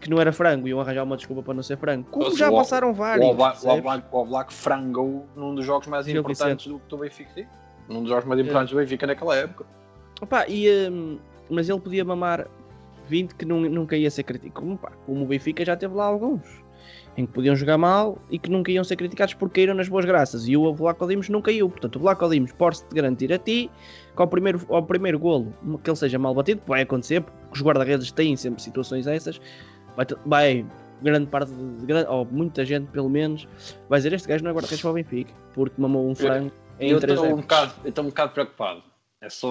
S1: que não era frango, iam arranjar uma desculpa para não ser frango. Como
S2: Mas
S1: já
S2: o-
S1: passaram
S2: O
S1: vários.
S2: Oblak, o? Oblak, o Oblak frangou num dos jogos mais importantes do, do Benfica. Num dos jogos mais importantes do Benfica naquela época.
S1: Opa, e, hum, mas ele podia mamar 20 que nun- nunca ia ser criticado. Como, pá, como o Benfica já teve lá alguns. Em que podiam jogar mal e que nunca iam ser criticados porque caíram nas boas graças. E o Vlaco Dimos não caiu. Portanto, o Vlaco Dimos pode-te garantir a ti que ao primeiro, ao primeiro golo que ele seja mal batido, vai acontecer, porque os guarda-redes têm sempre situações dessas. Vai, vai grande parte, de, de grande- ou muita gente pelo menos, vai dizer: Este gajo não é guarda-redes para o Benfica porque mamou um frango em
S2: eu
S1: três
S2: estou um, bocado- eu estou um bocado preocupado. É se o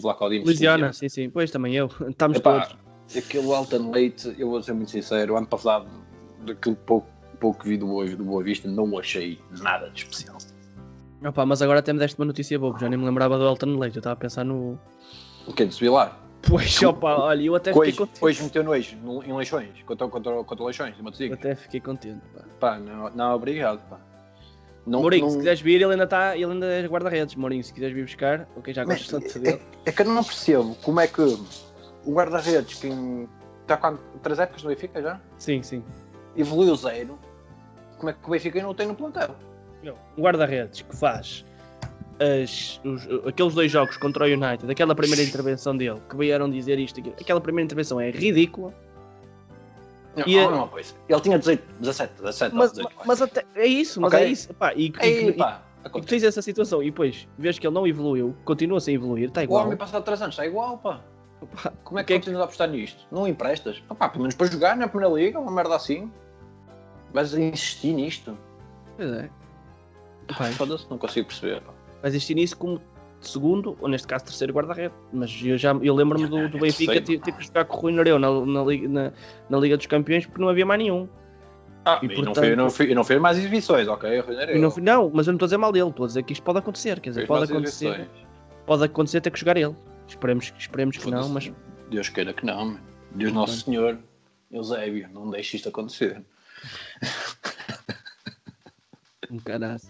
S2: Vlaco Dimos-
S1: Louisiana, sim, sim, pois também eu. Estamos
S2: Epá,
S1: todos.
S2: Aquele Alton Leite, eu vou ser muito sincero, ano passado, daquilo pouco, pouco que vi do Boa, do Boa Vista, não achei nada de especial.
S1: Opa, mas agora até me deste uma notícia boa, já nem me lembrava do Elton Leite, eu estava a pensar no.
S2: O que é de subir lá?
S1: Pois, opa, olha, eu até fiquei contente.
S2: hoje meteu no eixo, no- em Leixões, contra, contra, contra Leixões, de
S1: Eu até fiquei contente. Pá.
S2: Pá, não, não, obrigado, pá. Não,
S1: Mourinho,
S2: não-
S1: se quiseres vir, ele ainda está, ele ainda é guarda-redes. Mourinho, se quiseres vir buscar, ok, já gosto tanto
S2: é,
S1: dele.
S2: é que eu não percebo como é que o guarda-redes, que está com três épocas no Benfica já,
S1: Sim, sim.
S2: evoluiu zero, como é que o Benfica não o tem no plantel?
S1: Não, Um guarda-redes que faz as- os- aqueles dois jogos contra o United, aquela primeira intervenção dele, que vieram dizer isto, aquilo, aquela primeira intervenção é ridícula,
S2: Não,
S1: E
S2: há
S1: a-
S2: uma coisa. Ele tinha 18, 17, 17 ou
S1: mas,
S2: 18
S1: mas até, é isso, mas
S2: Ok.
S1: é isso. Pá, e,
S2: Ei,
S1: e-
S2: pá,
S1: e tens essa situação e depois vês que ele não evoluiu, continua sem evoluir, está
S2: O
S1: igual.
S2: homem passado 3 anos está igual, pá.
S1: Pá,
S2: Como é que
S1: que é que-
S2: continuas a apostar nisto? Não emprestas? Pá, pelo menos para jogar na primeira liga, uma merda assim. Vais insistir nisto?
S1: Pois é.
S2: Foda-se, não consigo perceber. Pá.
S1: Vai existir nisso como segundo, ou neste caso terceiro guarda-rede. Mas eu, já, eu lembro-me do, do Benfica ter, que jogar com o Rui Nareu na, na, Liga- na- na Liga dos Campeões porque não havia mais nenhum.
S2: Ah,
S1: E,
S2: e, não,
S1: portanto-
S2: fez, não, fez, não fez mais exibições, ok?
S1: Não, não, mas eu não estou a dizer mal dele, estou a dizer que isto pode acontecer. Quer dizer,
S2: Fez
S1: pode acontecer,
S2: exibições.
S1: pode acontecer ter que jogar ele. Esperemos, esperemos que não, mas
S2: Deus queira que não. Deus Nosso Senhor, Eusébio, não deixe isto acontecer.
S1: um caralho.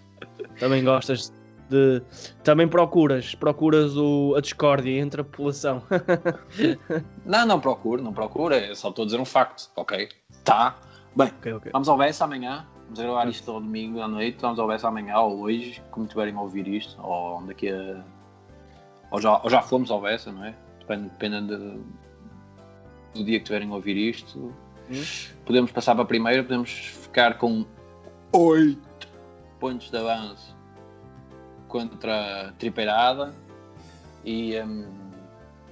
S1: Também gostas de. Também procuras, procuras o, a discórdia entre a população.
S2: Não, não procuro, não procuro, é só estou a dizer um facto, ok? Tá. Bem,
S1: ok, ok.
S2: vamos ao Bessa amanhã. Vamos gravar isto ao domingo à noite. Vamos ao Bessa amanhã ou hoje, como tiverem a ouvir isto, ou daqui a. Ou já, ou já fomos ao Bessa, não é? Depende, dependendo de- do dia que tiverem a ouvir isto.
S1: Hum.
S2: Podemos passar para a primeira, podemos ficar com 8 pontos de avanço contra a Tripeirada e, hum,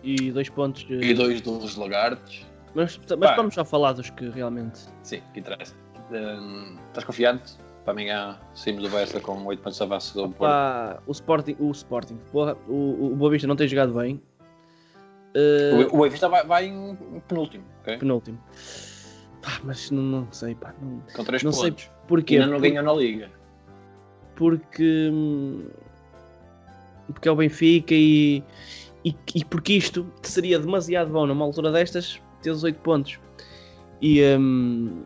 S1: E dois pontos. de-
S2: e dois dos Lagartos.
S1: Mas, mas vamos só falar dos que realmente.
S2: Sim, que interessa. Hum, estás confiante? Para amanhã saímos do Bessa com 8 pontos de avanço do Porto.
S1: Pá, o Sporting, o Sporting, porra, o, o Boa Vista não tem jogado bem. Uh,
S2: O, o Benfica vai, vai em penúltimo, ok?
S1: penúltimo. Pá, mas não, não sei, pá. Não,
S2: Com 3
S1: não sei
S2: pontos.
S1: porquê.
S2: Ainda não ganhou na Liga.
S1: porque hum, porque é o Benfica e, e, e porque isto seria demasiado bom numa altura destas ter os 8 pontos e hum,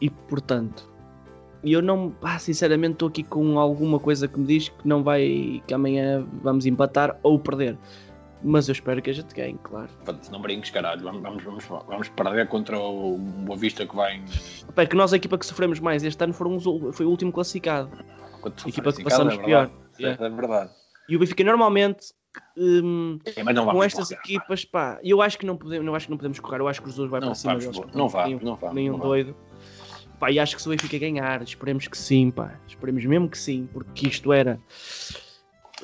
S1: e portanto eu não pá, sinceramente estou aqui com alguma coisa que me diz que não vai que amanhã vamos empatar ou perder mas eu espero que a gente ganhe, claro
S2: Não brinques, caralho. Vamos, vamos, vamos, vamos perder contra o Boa Vista que vai.
S1: Pá, é que nós a equipa que sofremos mais este ano foram foi o último classificado
S2: o
S1: equipa que passamos
S2: é
S1: pior.
S2: É, é verdade.
S1: e o Benfica normalmente hum,
S2: É, não
S1: com estas
S2: correr,
S1: equipas, pá, eu acho que não podemos, não acho que não podemos correr, eu acho que os dois vai
S2: Não
S1: para cima
S2: vamos,
S1: deles,
S2: não vamos,
S1: nenhum,
S2: não vamos.
S1: nenhum
S2: não
S1: doido. Pá, e acho que se o Benfica ganhar, esperemos que sim, pá, esperemos mesmo que sim, porque isto era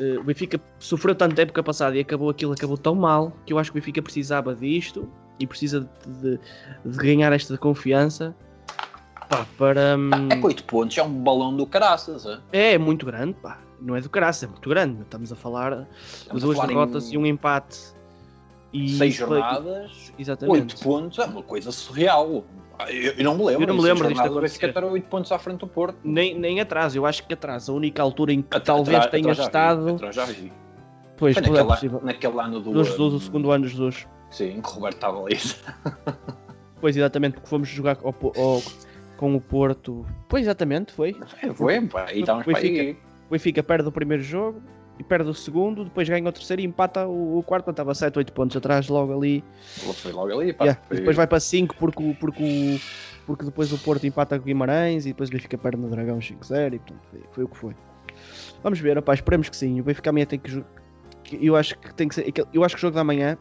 S1: eh, o Benfica sofreu tanto a época passada e acabou aquilo, acabou tão mal que eu acho que o Benfica precisava disto e precisa de, de- de ganhar esta confiança pá, para hum,
S2: É que 8 pontos é um balão do caraças. É?
S1: é muito grande, pá, não é do caraças, é muito grande. Estamos a falar de
S2: Estamos a
S1: duas
S2: falar em
S1: derrotas e um empate e
S2: 6
S1: foi-
S2: jornadas,
S1: Exatamente.
S2: 8 pontos é uma coisa surreal. Eu, eu não me lembro.
S1: Eu não me lembro disto
S2: do
S1: acontecer.
S2: Era 8 pontos à frente do Porto.
S1: Nem, nem atrás, eu acho que atrás. A única altura em que talvez
S2: atra-
S1: tenha
S2: atrás
S1: estado.
S2: atrás já vi.
S1: Pois,
S2: Foi
S1: tudo é
S2: naquele,
S1: possível.
S2: naquele ano do.
S1: Do Jesus,
S2: um,
S1: o segundo ano de Jesus.
S2: Sim, que o Roberto estava ali.
S1: Pois, exatamente, porque fomos jogar ao ao- com o Porto. Pois, exatamente, foi.
S2: É, foi, pá, e estávamos para aí.
S1: O Benfica perde o primeiro jogo e perde o segundo, depois ganha o terceiro e empata o, o quarto, estava 7, 8 pontos atrás logo ali.
S2: Foi logo ali, pá.
S1: Yeah,
S2: foi-
S1: e depois vai para 5 porque, o- porque, o- porque depois o Porto empata com o Guimarães e depois o Benfica perde no Dragão 5-0 e portanto foi, foi o que foi. Vamos ver, rapaz, esperemos que sim. O Benfica amanhã tem que Eu acho que tem que ser. Eu acho que o jogo da manhã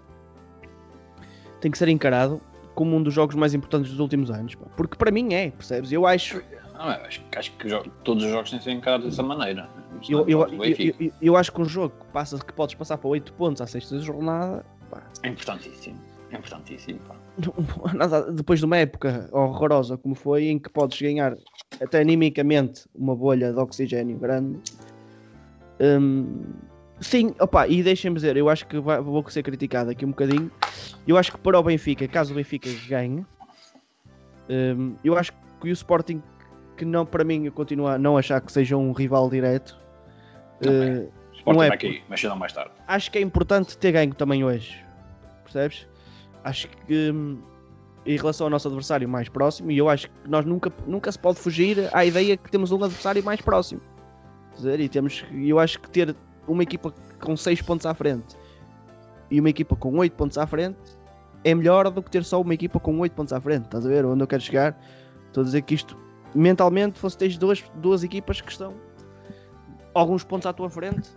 S1: tem que ser encarado como um dos jogos mais importantes dos últimos anos. pá. Porque para mim é, percebes? Eu acho.
S2: Não, acho, acho que todos os jogos têm que ser encarados dessa maneira.
S1: Eu, eu, eu, eu- acho que um jogo que, passa, que podes passar para 8 pontos à sexta jornada, pá,
S2: É importantíssimo. É importantíssimo, pá.
S1: nada, depois de uma época horrorosa como foi, em que podes ganhar até animicamente uma bolha de oxigênio grande. hum, sim, opa, e deixem-me dizer, eu acho que vai- vou ser criticado aqui um bocadinho. Eu acho que para o Benfica, caso o Benfica ganhe, hum, eu acho que o Sporting, que não para mim, eu continuo a não achar que seja um rival direto.
S2: Não é.
S1: eh,
S2: Sporting
S1: Não é
S2: vai cair, mas cedo mais tarde.
S1: acho que é importante ter ganho também hoje. Percebes? Acho que hum, em relação ao nosso adversário mais próximo, e eu acho que nós nunca, nunca se pode fugir à ideia que temos um adversário mais próximo. Dizer, E temos, eu acho que ter uma equipa com 6 pontos à frente e uma equipa com 8 pontos à frente é melhor do que ter só uma equipa com 8 pontos à frente. Estás a ver onde eu quero chegar? Estou a dizer que isto mentalmente fosse tens duas, duas equipas que estão alguns pontos à tua frente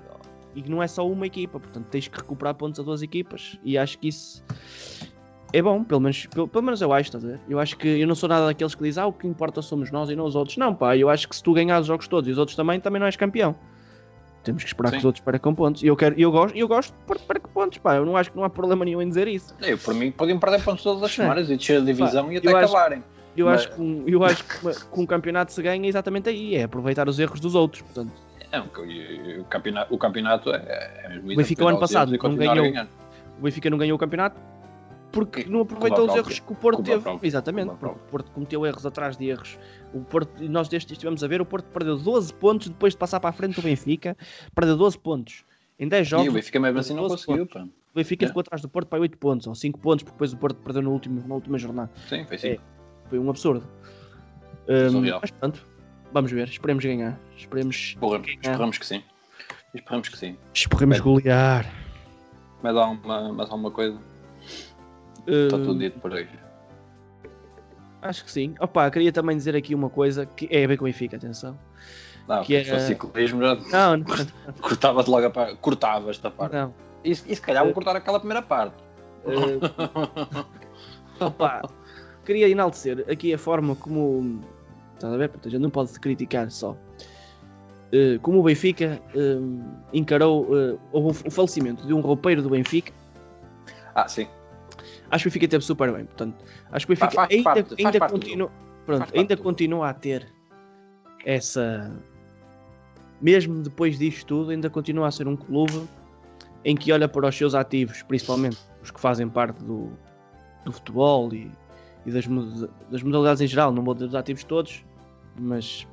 S1: e que não é só uma equipa, portanto tens que recuperar pontos a duas equipas e acho que isso é bom, pelo menos, pelo, pelo menos eu acho, estás a ver? Eu acho que eu não sou nada daqueles que dizem ah, o que importa somos nós e não os outros. Não, pá, eu acho que se tu ganhar os jogos todos e os outros também, também não és campeão. Temos que esperar
S2: Sim.
S1: que os outros percam pontos. E eu, quero, eu, gosto, eu gosto de per- perca pontos, pá. Eu não acho que não há problema nenhum em dizer isso.
S2: Eu, por mim, podiam perder pontos todas as
S1: É.
S2: semanas e descer a divisão e até
S1: eu acho-
S2: acabarem.
S1: Eu
S2: Mas-
S1: acho, que um, eu acho que, uma- que um campeonato se ganha exatamente aí, é aproveitar os erros dos outros. Portanto,
S2: É, o, campeonato, o campeonato é, é mesmo
S1: O Benfica o ano passado não ganhou. o Benfica não ganhou o campeonato porque não aproveitou os erros que o Porto teve. Exatamente, o Porto cometeu erros atrás de erros. O Porto, nós destes estivemos a ver, o Porto perdeu 12 pontos depois de passar para a frente do Benfica, perdeu 12 pontos. Em 10 jogos,
S2: E o Benfica mesmo assim não
S1: 12
S2: conseguiu, pá.
S1: o Benfica
S2: É.
S1: ficou atrás do Porto para 8 pontos, ou 5 pontos, porque depois o Porto perdeu no último, na última jornada.
S2: Sim, foi sim.
S1: É. Foi um absurdo.
S2: Surreal.
S1: mas pronto, vamos ver, esperemos ganhar. Esperemos,
S2: Porra, esperamos que sim. Esperamos que sim.
S1: esperemos
S2: É.
S1: golear.
S2: Mais alguma, mais alguma coisa? Está
S1: Hum,
S2: tudo dito por aí.
S1: Acho que sim. Opa, queria também dizer aqui uma coisa que é a ver com o Benfica, atenção.
S2: Não,
S1: que
S2: fosse
S1: é-
S2: ciclismo já
S1: Não, não,
S2: cortava-te logo a parte. Cortava esta parte.
S1: não.
S2: E, e se calhar vou cortar aquela primeira parte.
S1: Eh, opa, queria enaltecer aqui a forma como. Estás a ver? Portanto, a gente não pode criticar só. Eh, como o Benfica eh, encarou eh, houve o falecimento de um roupeiro do Benfica.
S2: Ah, sim.
S1: Acho que o Benfica teve super bem. Portanto, acho que o Benfica
S2: faz
S1: ainda,
S2: parte-
S1: ainda
S2: parte
S1: continua. Pronto, ainda continua a ter essa. Mesmo depois disto tudo, ainda continua a ser um clube em que olha para os seus ativos, principalmente os que fazem parte do, do futebol e, e das, das modalidades em geral, não vou dizer dos ativos todos, mas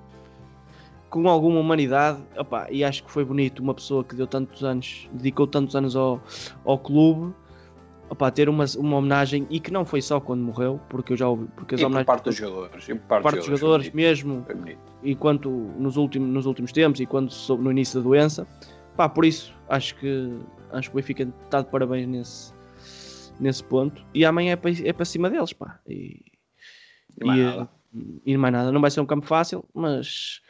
S1: com alguma humanidade, opá, e acho que foi bonito uma pessoa que deu tantos anos, dedicou tantos anos ao, ao clube, opá, ter uma, uma homenagem e que não foi só quando morreu, porque eu já ouvi, porque as
S2: E por
S1: homenagens
S2: parte dos jogadores. E por parte,
S1: parte dos jogadores,
S2: bonito,
S1: mesmo enquanto nos últimos, nos últimos tempos e quando soube no início da doença. Pá, por isso acho que acho que o Benfica está de parabéns nesse, nesse ponto. E amanhã é para, é para cima deles, pá. E,
S2: E mais
S1: e,
S2: nada.
S1: e mais nada. Não vai ser um campo fácil, mas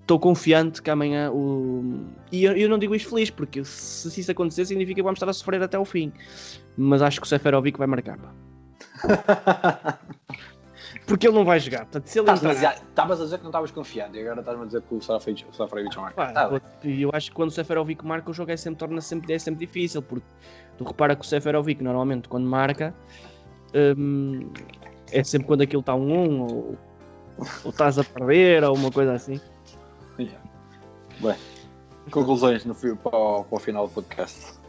S1: estou confiante que amanhã o. E eu, eu não digo isto feliz, porque se, se isso acontecer significa que vamos estar a sofrer até o fim. Mas acho que o Seferovic vai marcar, pá. Porque ele não vai jogar. Portanto, se ele
S2: Estavas
S1: entrar-
S2: a dizer- Estavas a dizer que não estavas confiante e agora estás-me a dizer que o Safraevich marca.
S1: Pá,
S2: Tá
S1: e eu acho que quando o Seferovic marca, o jogo é sempre, torna sempre, é sempre difícil, porque tu repara que o Seferovic normalmente quando marca hum, é sempre quando aquilo está um 1 ou, ou estás a perder ou uma coisa assim.
S2: Yeah. Bem, conclusões no, para, para o final do podcast.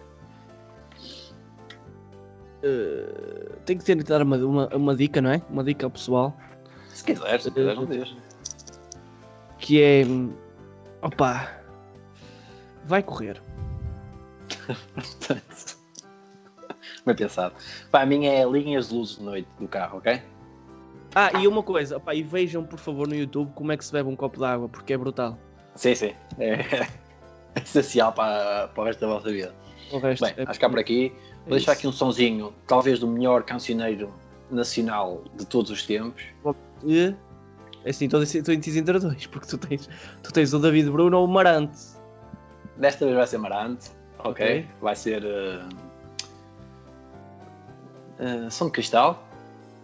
S1: Uh, tenho que ter dar uma, uma, uma, dica, não é? Uma dica ao pessoal.
S2: Se quiser, se quiser, não deixa.
S1: Que é. Opa! Vai correr.
S2: Bem pensado. Para mim é linhas de luz de noite do carro, ok?
S1: Ah, e uma coisa, opa, e vejam por favor no YouTube como é que se bebe um copo de água, porque é brutal.
S2: Sim, sim. É, é essencial para, para o resto da vossa vida.
S1: O resto
S2: Bem,
S1: é...
S2: acho que há por aqui. Vou
S1: é
S2: deixar
S1: isso.
S2: aqui um sonzinho, talvez do melhor cancioneiro nacional de todos os tempos.
S1: E, é assim, estou a dizer entre dois, porque tu tens, tu tens o David Bruno ou o Marante.
S2: Desta vez vai ser Marante, ok?
S1: Ok.
S2: Vai ser. Uh, uh, som de Cristal.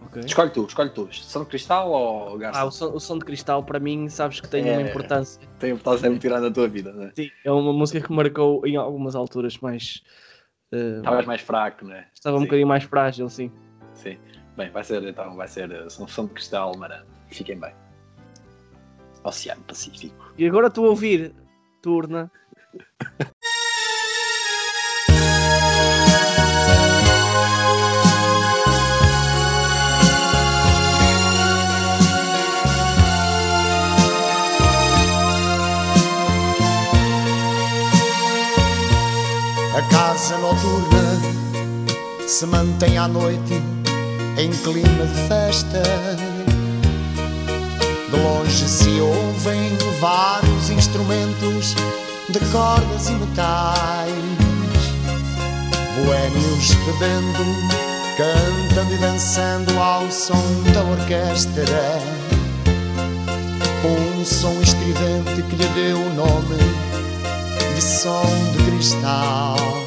S1: Ok.
S2: Escolhe tu, escolhe tu. Som de Cristal ou Garça?
S1: Ah, o som, o som de cristal para mim, sabes que tem
S2: É.
S1: uma importância.
S2: Tem importância sempre tirar na tua vida, né?
S1: Sim, é uma música que marcou em algumas alturas mais. Eh,
S2: Estavas mais fraco, né?
S1: estava um
S2: Sim.
S1: bocadinho mais frágil, sim.
S2: Sim. Bem, vai ser então, vai ser som, som de Cristal, Marante. Fiquem bem. Oceano Pacífico.
S1: E agora estou a ouvir Turna.
S3: A casa noturna se mantém à noite em clima de festa. De longe se ouvem vários instrumentos de cordas e metais. Boémios bebendo, cantando e dançando ao som da orquestra. Um som estridente que lhe deu o nome de som de cristal.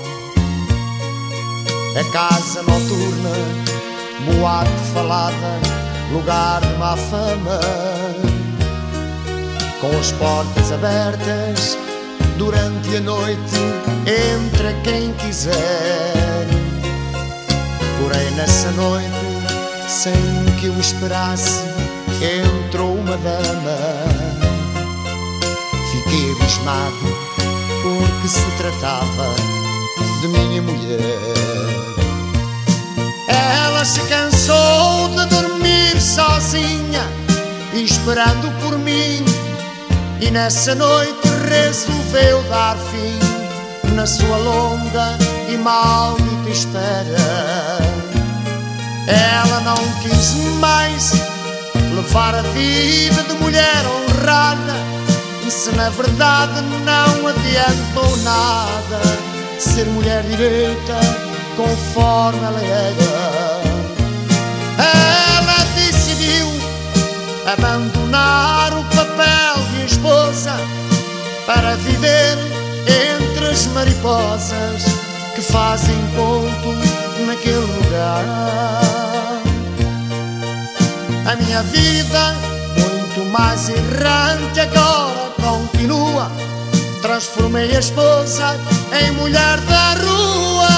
S3: É casa noturna, boate falada, lugar de má fama. Com as portas abertas durante a noite, entra quem quiser. Porém, nessa noite, sem que eu esperasse, entrou uma dama. Fiquei abismado porque se tratava de minha mulher. Ela se cansou de dormir sozinha, esperando por mim, e nessa noite resolveu dar fim na sua longa e maldita espera. Ela não quis mais levar a vida de mulher honrada se na verdade não adiantou nada ser mulher direita conforme ela era. Ela decidiu abandonar o papel de esposa para viver entre as mariposas que fazem ponto naquele lugar. A minha vida, muito mais errante agora, continua. Transformei a esposa em mulher da rua,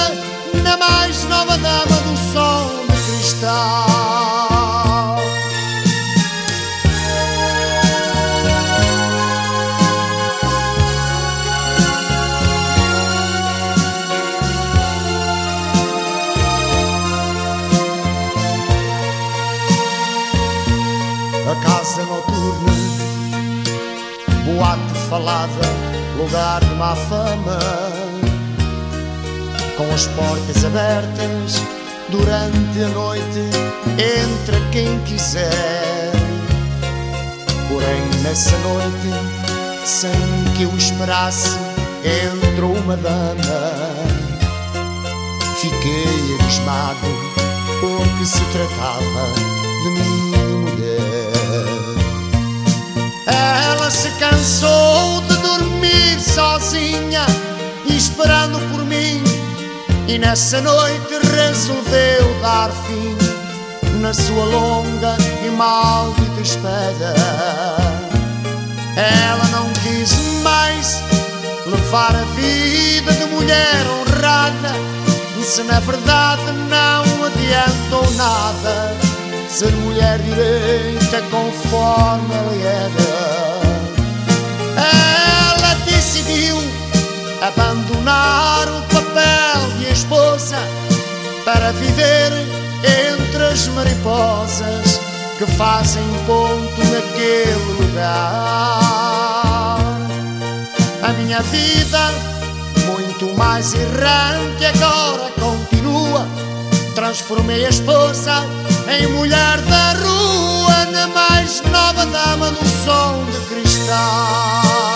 S3: na mais nova dama do som de cristal. A casa noturna, boate falada, lugar de má fama, com as portas abertas durante a noite, entra quem quiser. Porém, nessa noite, sem que eu esperasse, entrou uma dama. Fiquei abismado, porque se tratava de minha mulher. Ela se cansou dormir sozinha, esperando por mim, e nessa noite resolveu dar fim na sua longa e maldita espera. Ela não quis mais levar a vida de mulher honrada, se na verdade não adiantou nada ser mulher direita conforme ela era. Decidiu abandonar o papel de esposa para viver entre as mariposas que fazem ponto naquele lugar. A minha vida, muito mais errante, agora continua. Transformei a esposa em mulher da rua, na mais nova dama do som de cristal.